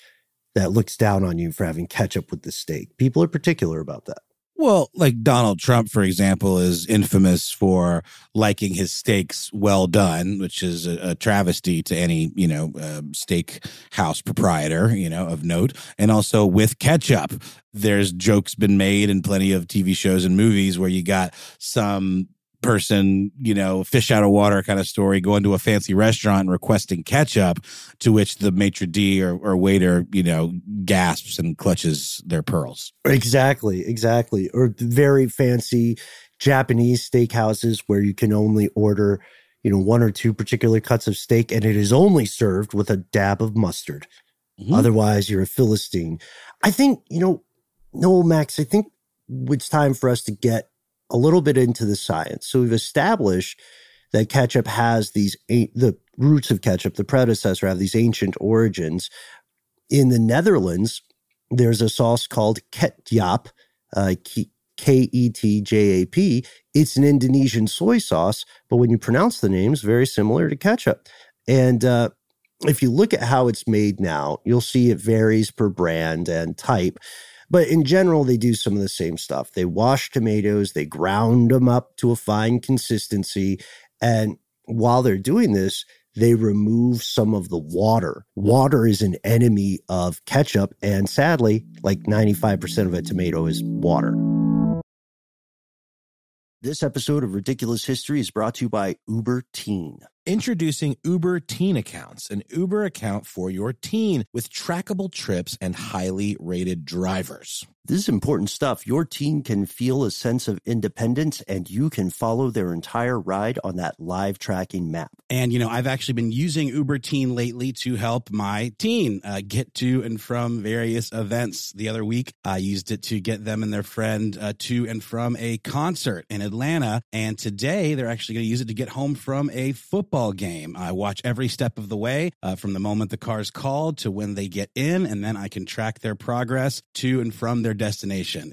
that looks down on you for having ketchup with the steak. People are particular about that. Well, like Donald Trump, for example, is infamous for liking his steaks well done, which is a, a travesty to any, you know, uh, steak house proprietor, you know, of note. And also with ketchup, there's jokes been made in plenty of TV shows and movies where you got some person, you know, fish out of water kind of story, going to a fancy restaurant and requesting ketchup, to which the maitre d' or, or waiter, you know, gasps and clutches their pearls. Exactly, exactly. Or very fancy Japanese steakhouses where you can only order, you know, one or two particular cuts of steak and it is only served with a dab of mustard. Mm-hmm. Otherwise, you're a Philistine. I think, you know, no, Max, I think it's time for us to get a little bit into the science. So we've established that ketchup has these the roots of ketchup, the predecessor have these ancient origins. In the Netherlands, there's a sauce called ketjap, uh, K E T J A P. It's an Indonesian soy sauce, but when you pronounce the names, very similar to ketchup. And uh, if you look at how it's made now, you'll see it varies per brand and type. But in general, they do some of the same stuff. They wash tomatoes, they ground them up to a fine consistency. And while they're doing this, they remove some of the water. Water is an enemy of ketchup. And sadly, like 95% of a tomato is water. This episode of Ridiculous History is brought to you by Uber Teen. Introducing Uber Teen Accounts, an Uber account for your teen with trackable trips and highly rated drivers. This is important stuff. Your teen can feel a sense of independence and you can follow their entire ride on that live tracking map. And, you know, I've actually been using Uber Teen lately to help my teen uh, get to and from various events. The other week, I used it to get them and their friend uh, to and from a concert in Atlanta. And today, they're actually going to use it to get home from a football game. I watch every step of the way uh, from the moment the car's called to when they get in, and then I can track their progress to and from their destination.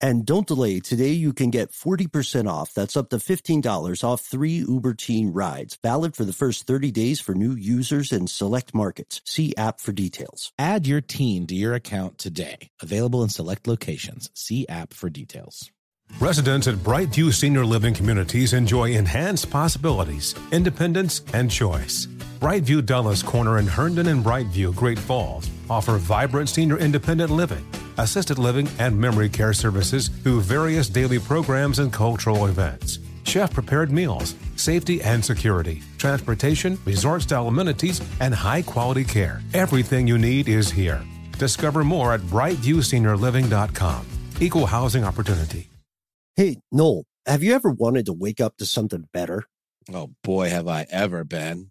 And don't delay. Today you can get 40% off. That's up to $15 off three Uber Teen rides. Valid for the first 30 days for new users in select markets. See app for details. Add your teen to your account today. Available in select locations. See app for details. Residents at Brightview Senior Living Communities enjoy enhanced possibilities, independence, and choice. Brightview Dulles Corner in Herndon and Brightview, Great Falls, offer vibrant senior independent living, assisted living, and memory care services through various daily programs and cultural events. Chef prepared meals, safety and security, transportation, resort style amenities, and high quality care. Everything you need is here. Discover more at brightviewseniorliving.com. Equal housing opportunity. Hey, Noel, have you ever wanted to wake up to something better? Oh boy, have I ever been.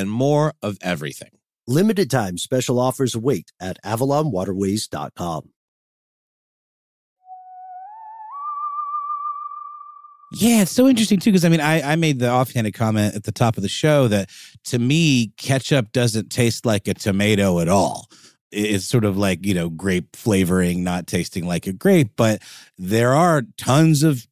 and more of everything. Limited time special offers await at avalonwaterways.com. Yeah, it's so interesting too because I mean, I, I made the offhanded comment at the top of the show that to me, ketchup doesn't taste like a tomato at all. It's sort of like you know grape flavoring, not tasting like a grape. But there are tons of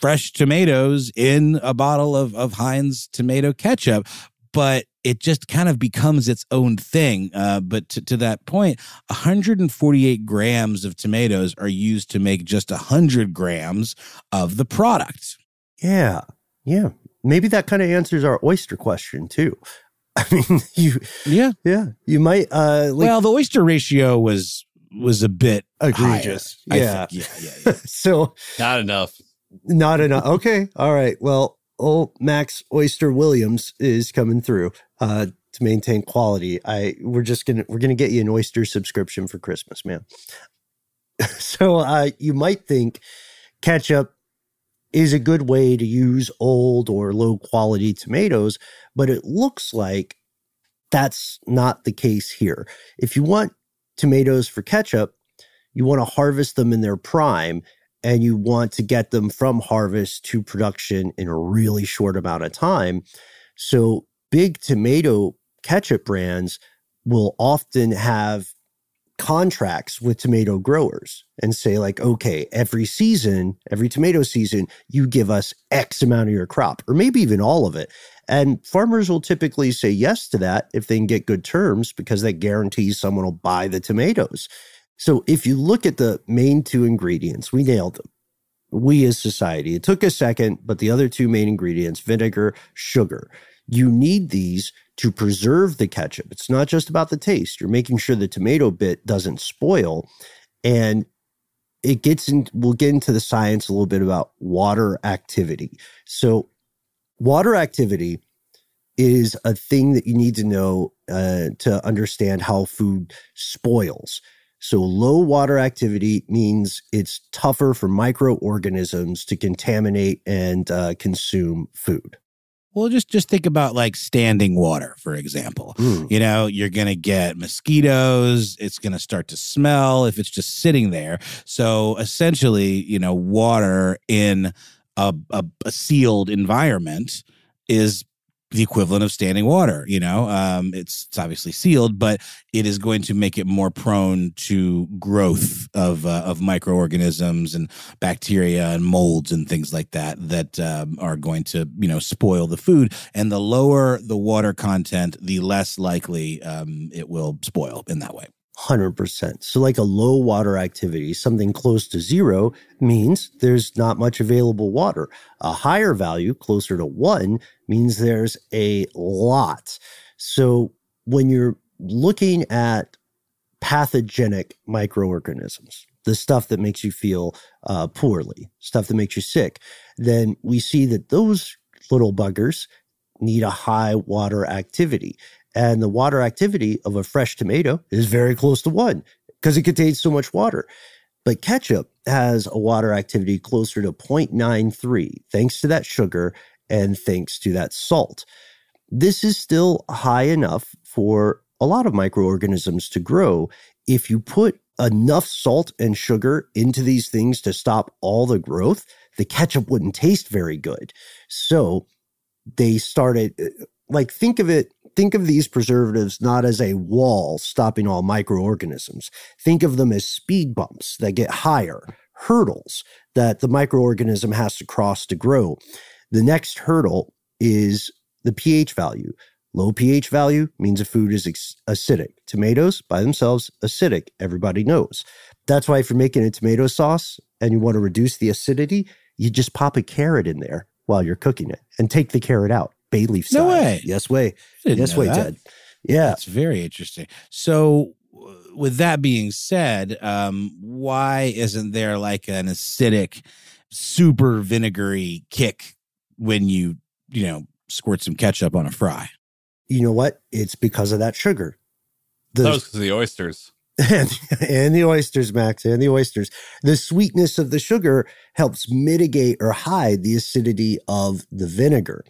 fresh tomatoes in a bottle of of Heinz tomato ketchup, but it just kind of becomes its own thing. Uh, but to, to, that point, 148 grams of tomatoes are used to make just 100 grams of the product. Yeah. Yeah. Maybe that kind of answers our oyster question too. [laughs] I mean, you, yeah, yeah, you might, uh, like, well, the oyster ratio was, was a bit egregious. Higher, yeah. yeah. Yeah. Yeah. [laughs] so not enough. Not enough. Okay. All right. Well, old Max Oyster Williams is coming through uh, to maintain quality. I we're just gonna we're gonna get you an oyster subscription for Christmas, man. [laughs] so uh, you might think ketchup is a good way to use old or low quality tomatoes, but it looks like that's not the case here. If you want tomatoes for ketchup, you want to harvest them in their prime and you want to get them from harvest to production in a really short amount of time. So, big tomato ketchup brands will often have contracts with tomato growers and say like okay every season every tomato season you give us x amount of your crop or maybe even all of it. And farmers will typically say yes to that if they can get good terms because that guarantees someone will buy the tomatoes. So if you look at the main two ingredients, we nailed them. We as society, it took a second, but the other two main ingredients, vinegar, sugar, you need these to preserve the ketchup. It's not just about the taste. You're making sure the tomato bit doesn't spoil. And it gets in, we'll get into the science a little bit about water activity. So, water activity is a thing that you need to know uh, to understand how food spoils. So, low water activity means it's tougher for microorganisms to contaminate and uh, consume food. Well, just just think about like standing water, for example. You know, you're going to get mosquitoes. It's going to start to smell if it's just sitting there. So essentially, you know, water in a, a, a sealed environment is the equivalent of standing water. You know, um, it's it's obviously sealed, but it is going to make it more prone to growth of uh, of microorganisms and bacteria and molds and things like that that um, are going to you know spoil the food. And the lower the water content, the less likely um, it will spoil in that way. 100%. So, like a low water activity, something close to zero means there's not much available water. A higher value, closer to one, means there's a lot. So, when you're looking at pathogenic microorganisms, the stuff that makes you feel uh, poorly, stuff that makes you sick, then we see that those little buggers need a high water activity. And the water activity of a fresh tomato is very close to one because it contains so much water. But ketchup has a water activity closer to 0.93, thanks to that sugar and thanks to that salt. This is still high enough for a lot of microorganisms to grow. If you put enough salt and sugar into these things to stop all the growth, the ketchup wouldn't taste very good. So they started, uh, like, think of it, think of these preservatives not as a wall stopping all microorganisms. Think of them as speed bumps that get higher, hurdles that the microorganism has to cross to grow. The next hurdle is the pH value. Low pH value means a food is acidic. Tomatoes by themselves, acidic. Everybody knows. That's why if you're making a tomato sauce and you want to reduce the acidity, you just pop a carrot in there while you're cooking it and take the carrot out. Bay leaf style. No way. Yes way. Yes way, that. Ted. Yeah. That's very interesting. So, with that being said, um, why isn't there like an acidic, super vinegary kick when you, you know, squirt some ketchup on a fry? You know what? It's because of that sugar. The- that was because of the oysters. [laughs] and, and the oysters, Max, and the oysters. The sweetness of the sugar helps mitigate or hide the acidity of the vinegar.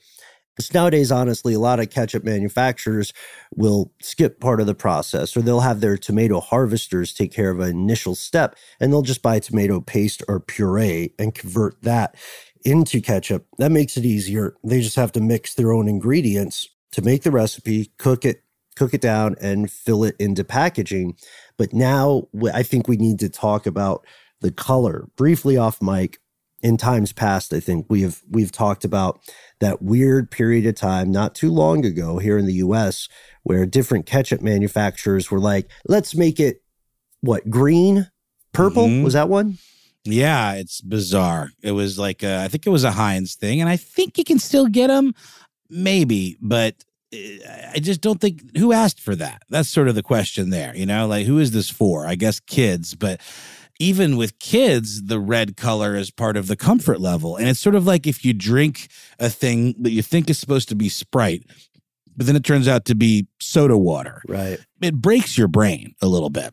Nowadays, honestly, a lot of ketchup manufacturers will skip part of the process or they'll have their tomato harvesters take care of an initial step and they'll just buy tomato paste or puree and convert that into ketchup. That makes it easier. They just have to mix their own ingredients to make the recipe, cook it, cook it down, and fill it into packaging. But now I think we need to talk about the color briefly off mic. In times past, I think we have we've talked about that weird period of time not too long ago here in the US where different ketchup manufacturers were like, let's make it what green, purple? Mhm. Was that one? Yeah, it's bizarre. It was like uh, I think it was a Heinz thing, and I think you can still get them, maybe, but uh, I just don't think who asked for that. That's sort of the question there. You know, like who is this for? I guess kids, but even with kids, the red color is part of the comfort level, and it's sort of like if you drink a thing that you think is supposed to be Sprite, but then it turns out to be soda water. Right. It breaks your brain a little bit.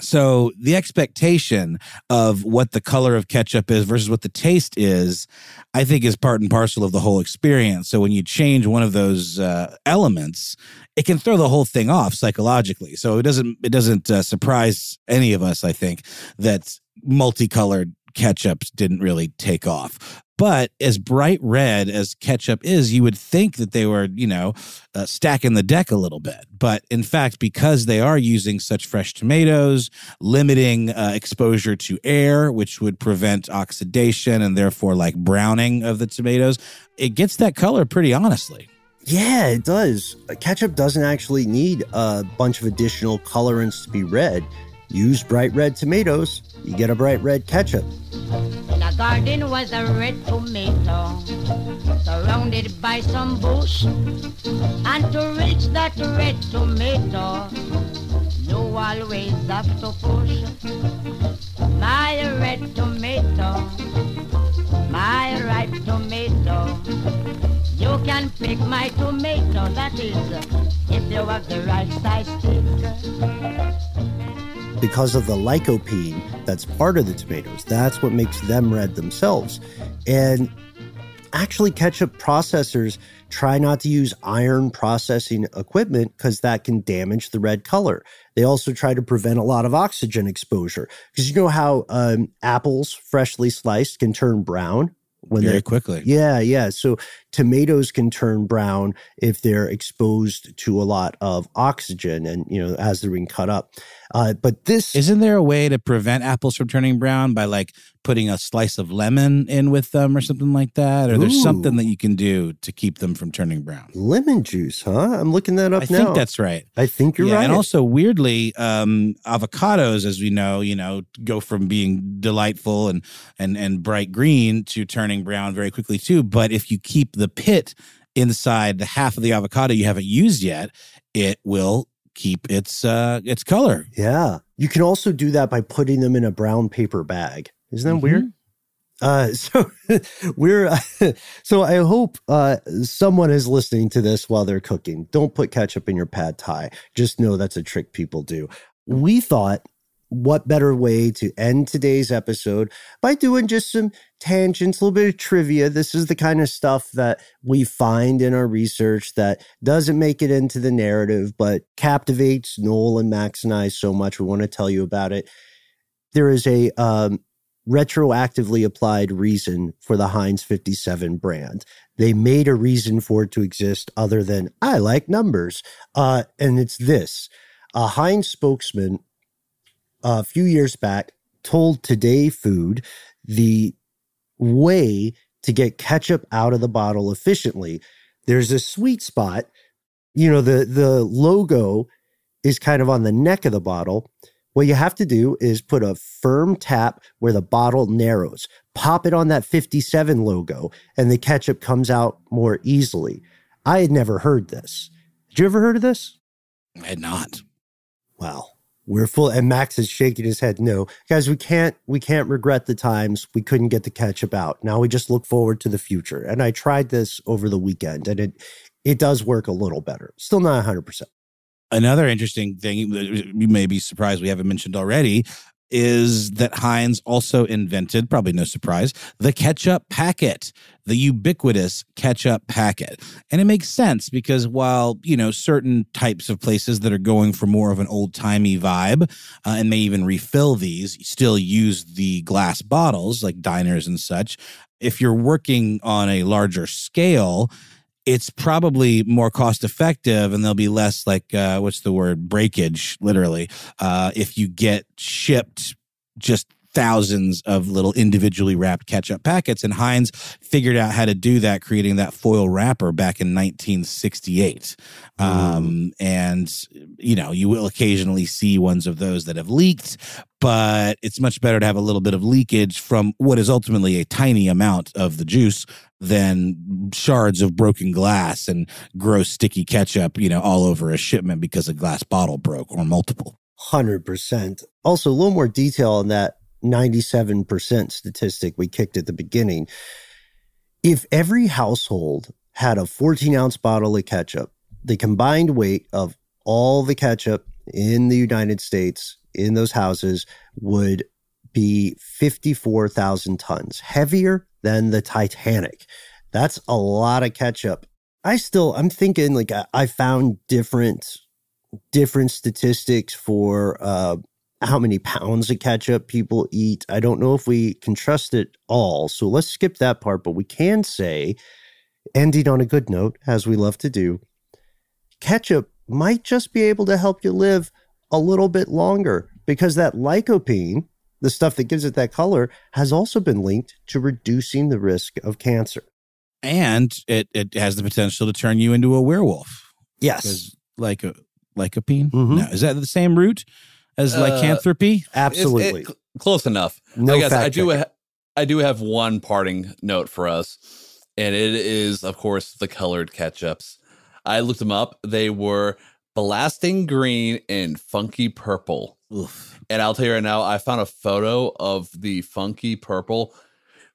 So the expectation of what the color of ketchup is versus what the taste is, I think is part and parcel of the whole experience. So when you change one of those uh, elements, it can throw the whole thing off psychologically. So it doesn't it doesn't uh, surprise any of us, I think, that multicolored ketchups didn't really take off. But as bright red as ketchup is, you would think that they were, you know, uh, stacking the deck a little bit. But in fact, because they are using such fresh tomatoes, limiting uh, exposure to air, which would prevent oxidation and therefore like browning of the tomatoes, it gets that color pretty honestly. Yeah, it does. Uh, Ketchup doesn't actually need a bunch of additional colorants to be red. Use bright red tomatoes, you get a bright red ketchup. In a garden was a red tomato, surrounded by some bush. And to reach that red tomato, you always have to push. My red tomato, my ripe tomato. You can pick my tomato, that is, if you have the right size stick. Because of the lycopene that's part of the tomatoes. That's what makes them red themselves. And actually, ketchup processors try not to use iron processing equipment because that can damage the red color. They also try to prevent a lot of oxygen exposure because you know how um, apples, freshly sliced, can turn brown when Very they quickly. Yeah, yeah. So tomatoes can turn brown if they're exposed to a lot of oxygen and you know as they're being cut up. Uh, but this Isn't there a way to prevent apples from turning brown by like putting a slice of lemon in with them or something like that? Or there's something that you can do to keep them from turning brown? lemon juice, huh? I'm looking that up I now. I think that's right. I think you're yeah, right. and also weirdly, um, avocados, as we know, you know, go from being delightful and and and bright green to turning brown very quickly too. But if you keep the pit inside the half of the avocado you haven't used yet, it will keep its uh its color. Yeah. You can also do that by putting them in a brown paper bag. Isn't that Mhm. weird? Uh, [laughs] so we're [laughs] so I hope uh, someone is listening to this while they're cooking. Don't put ketchup in your pad thai. Just know that's a trick people do. We thought what better way to end today's episode by doing just some tangents, a little bit of trivia. This is the kind of stuff that we find in our research that doesn't make it into the narrative, but captivates Noel and Max and I so much. We want to tell you about it. There is a um, retroactively applied reason for the Heinz 57 brand. They made a reason for it to exist other than I like numbers. Uh, and it's this a Heinz spokesman a few years back told Today Food the way to get ketchup out of the bottle efficiently. There's a sweet spot. You know, the the logo is kind of on the neck of the bottle. What you have to do is put a firm tap where the bottle narrows. Pop it on that 57 logo and the ketchup comes out more easily. I had never heard this. Did you ever heard of this? I had not. Wow we're full and max is shaking his head no guys we can't we can't regret the times we couldn't get the ketchup out. Now we just look forward to the future. And i tried this over the weekend and it it does work a little better. Still not 100% another interesting thing you may be surprised we haven't mentioned already is that Heinz also invented, probably no surprise, the ketchup packet, the ubiquitous ketchup packet. And it makes sense because while, you know, certain types of places that are going for more of an old timey vibe uh, and may even refill these still use the glass bottles like diners and such, if you're working on a larger scale, it's probably more cost effective and there'll be less like uh, what's the word? Breakage literally uh, if you get shipped just thousands of little individually wrapped ketchup packets. And Heinz figured out how to do that creating that foil wrapper back in 1968 mm. um, and you know you will occasionally see ones of those that have leaked but it's much better to have a little bit of leakage from what is ultimately a tiny amount of the juice than shards of broken glass and gross sticky ketchup, you know, all over a shipment because a glass bottle broke or multiple. 100%. Also, a little more detail on that 97% statistic we kicked at the beginning. If every household had a 14 ounce bottle of ketchup, the combined weight of all the ketchup in the United States in those houses would be 54,000 tons, heavier than the Titanic. That's a lot of ketchup. I still, I'm thinking like I, I found different, different statistics for uh, how many pounds of ketchup people eat. I don't know if we can trust it all. So let's skip that part, but we can say, ending on a good note, as we love to do, ketchup might just be able to help you live a little bit longer because that lycopene, the stuff that gives it that color, has also been linked to reducing the risk of cancer. And it, it has the potential to turn you into a werewolf. Yes. Like a lycopene? Mm-hmm. No. Is that the same root as uh, lycanthropy? Absolutely. It, close enough. No I guess I do ha- I do have one parting note for us. And it is, of course, the colored ketchups. I looked them up. They were blasting green and funky purple. Oof. And I'll tell you right now, I found a photo of the funky purple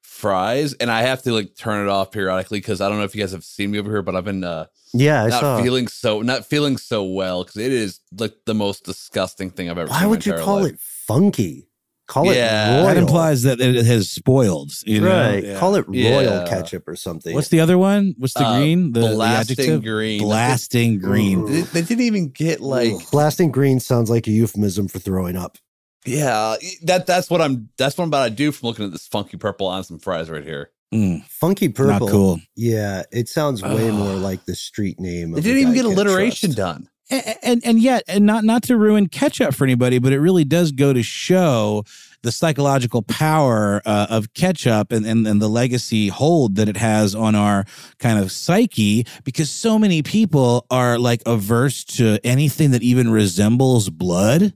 fries, and I have to like turn it off periodically because I don't know if you guys have seen me over here, but I've been uh yeah, I not saw. feeling so not feeling so well because it is like the most disgusting thing I've ever. Why would you call life. it funky? Call yeah, it royal. That implies that it has spoiled. You know? right. Yeah. Call it royal yeah. ketchup or something. What's the other one? What's the uh, green? The, blasting the green. Blasting green. They, they, didn't even get like blasting green sounds like a euphemism for throwing up. Yeah, that that's what I'm. That's what I'm about to do from looking at this funky purple on some fries right here. Mm, funky purple. Not cool. Yeah, it sounds way more like the street name. They didn't even get alliteration done. And, and, yet, and not not to ruin ketchup for anybody, but it really does go to show the psychological power uh, of ketchup and, and, and the legacy hold that it has on our kind of psyche because so many people are like averse to anything that even resembles blood.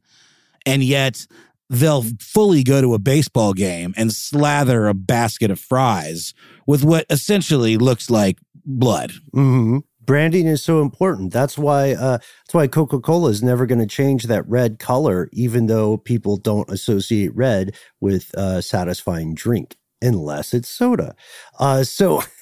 And yet they'll fully go to a baseball game and slather a basket of fries with what essentially looks like blood. Mm-hmm branding is so important. That's why uh, that's why Coca Cola is never going to change that red color, even though people don't associate red with uh, satisfying drink unless it's soda. Uh, so [laughs]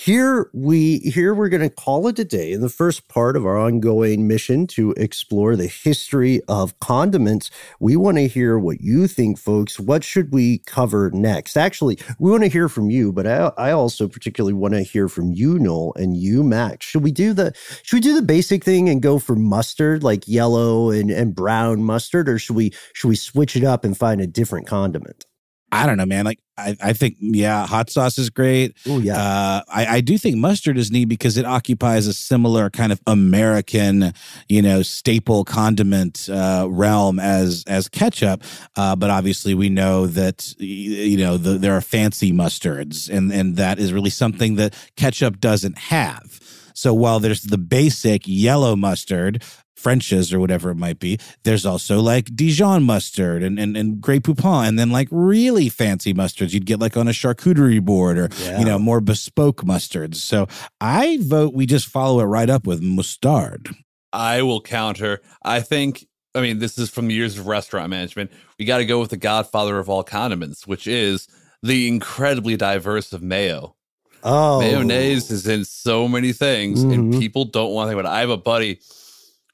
here we here we're going to call it a day in the first part of our ongoing mission to explore the history of condiments. We want to hear what you think folks. What should we cover next? Actually we want to hear from you but i, I also particularly want to hear from you noel and you max. Should we do the should we do the basic thing and go for mustard like yellow and, and brown mustard or should we should we switch it up and find a different condiment I don't know, man. Like I, I think yeah, hot sauce is great. Oh yeah. Uh, I, I do think mustard is neat because it occupies a similar kind of American, you know, staple condiment uh, realm as as ketchup. Uh, but obviously, we know that you know the, there are fancy mustards, and and that is really something that ketchup doesn't have. So while there's the basic yellow mustard, French's or whatever it might be. There's also like Dijon mustard and, and, and Grey Poupon, and then like really fancy mustards you'd get like on a charcuterie board or, Yeah. you know, more bespoke mustards. So I vote we just follow it right up with mustard. I will counter. I think, I mean, this is from years of restaurant management. We got to go with the godfather of all condiments, which is the incredibly diverse of mayo. Oh Mayonnaise is in so many things, and Mhm. people don't want to think about it. I have a buddy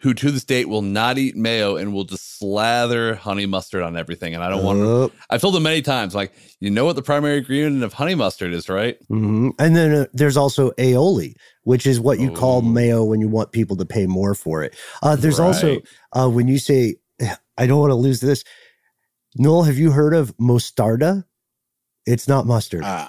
who, to this date, will not eat mayo and will just slather honey mustard on everything. And I don't want to. Oh. I've told him many times, like, you know what the primary ingredient of honey mustard is, right? hmm And then uh, there's also aioli, which is what you call mayo when you want people to pay more for it. Uh, there's also uh, when you say, I don't want to lose this. Noel, have you heard of mostarda? It's not mustard. Uh,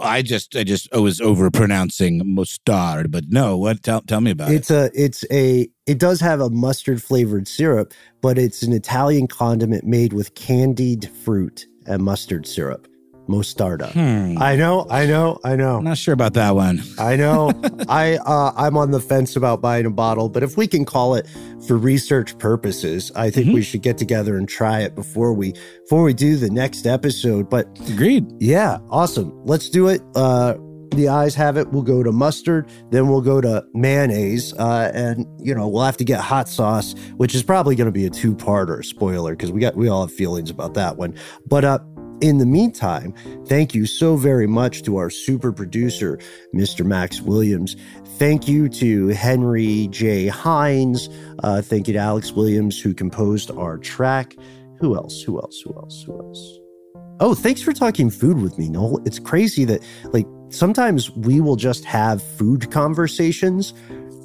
I just I just I was over pronouncing mustard, but no. What? Tell tell me about it? it's a it's a it does have a mustard flavored syrup, but it's an Italian condiment made with candied fruit and mustard syrup. Mostarda. Hmm. I know, I know, I know. I'm not sure about that one. I know. [laughs] I uh, I'm on the fence about buying a bottle, but if we can call it for research purposes, I think we should get together and try it before we before we do the next episode. But Agreed. yeah, awesome. Let's do it. Uh, the ayes have it. We'll go to mustard, then we'll go to mayonnaise, uh, and you know we'll have to get hot sauce, which is probably going to be a two-parter. Spoiler, because we got we all have feelings about that one. But uh, in the meantime, thank you so very much to our super producer, Mr. Max Williams. Thank you to Henry J. Heinz. Uh, thank you to Alex Williams, who composed our track. Who else? Who else? Who else? Who else? Oh, thanks for talking food with me, Noel. It's crazy that, like, sometimes we will just have food conversations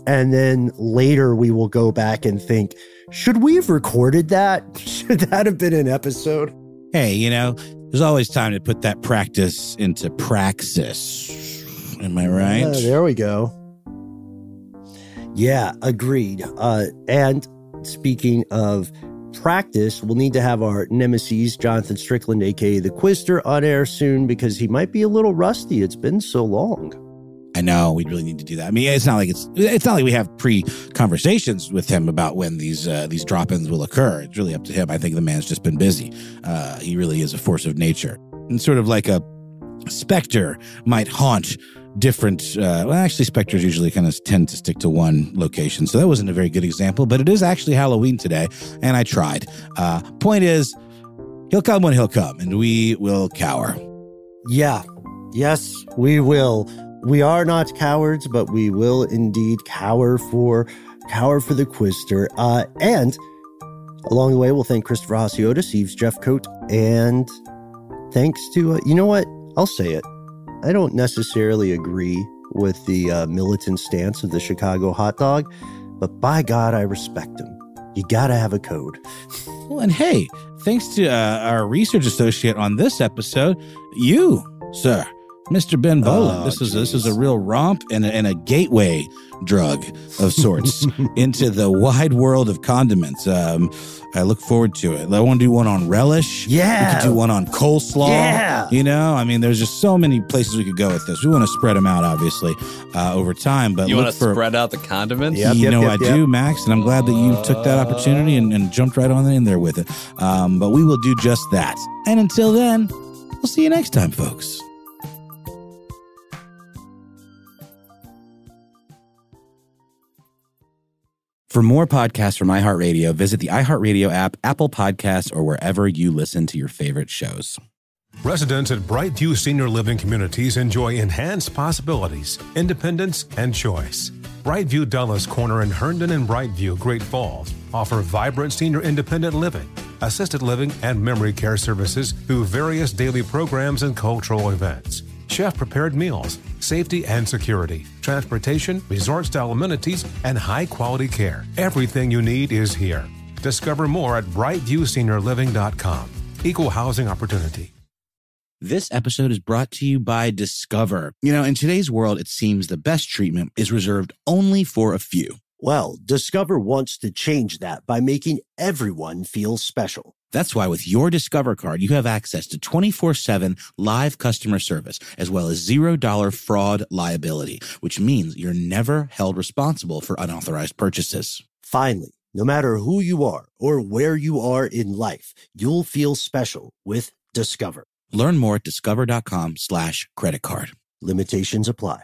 and then later we will go back and think, should we have recorded that? [laughs] Should that have been an episode? Hey, you know, there's always time to put that practice into praxis. Am I right? Uh, there we go. Yeah, agreed. Uh, and speaking of practice, we'll need to have our nemesis, Jonathan Strickland, aka the Quizzler, on air soon because he might be a little rusty. It's been so long. I know we really need to do that. I mean, it's not like it's it's not like we have pre conversations with him about when these uh, these drop ins will occur. It's really up to him. I think the man's just been busy. Uh, he really is a force of nature, and sort of like a specter might haunt different. Uh, well, actually, specters usually kind of tend to stick to one location, so that wasn't a very good example. But it is actually Halloween today, and I tried. Uh, point is, he'll come when he'll come, and we will cower. Yeah. Yes, we will. We are not cowards, but we will indeed cower for cower for the Quizzler. Uh, and along the way, we'll thank Christopher Hasiotis, Eves Jeff Coat, and thanks to uh, you know what? I'll say it. I don't necessarily agree with the uh, militant stance of the Chicago hot dog, but by God, I respect him. You gotta have a code. Well, and hey, thanks to uh, our research associate on this episode, you, sir, Mr. Ben Bowlin. Oh, this is this is a real romp and a, and a gateway drug of sorts [laughs] into the wide world of condiments. Um, I look forward to it. I want to do one on relish. Yeah. we could do one on coleslaw. Yeah. you know, I mean, there's just so many places we could go with this. We want to spread them out, obviously, uh, over time. But you want to for spread out the condiments? Yep, you yep, know yep, I yep. do, Max, and I'm glad that you took that opportunity and, and jumped right on in there with it. Um, but we will do just that. And until then, we'll see you next time, folks. For more podcasts from iHeartRadio, visit the iHeartRadio app, Apple Podcasts, or wherever you listen to your favorite shows. Residents at Brightview Senior Living Communities enjoy enhanced possibilities, independence, and choice. Brightview Dulles Corner in Herndon and Brightview, Great Falls, offer vibrant senior independent living, assisted living, and memory care services through various daily programs and cultural events. Chef prepared meals, safety and security, transportation, resort style amenities, and high quality care. Everything you need is here. Discover more at brightviewseniorliving.com. Equal housing opportunity. This episode is brought to you by Discover. You know, in today's world, it seems the best treatment is reserved only for a few. Well, Discover wants to change that by making everyone feel special. That's why with your Discover card, you have access to 24 7 live customer service, as well as $0 fraud liability, which means you're never held responsible for unauthorized purchases. Finally, no matter who you are or where you are in life, you'll feel special with Discover. Learn more at discover.com slash credit card. Limitations apply.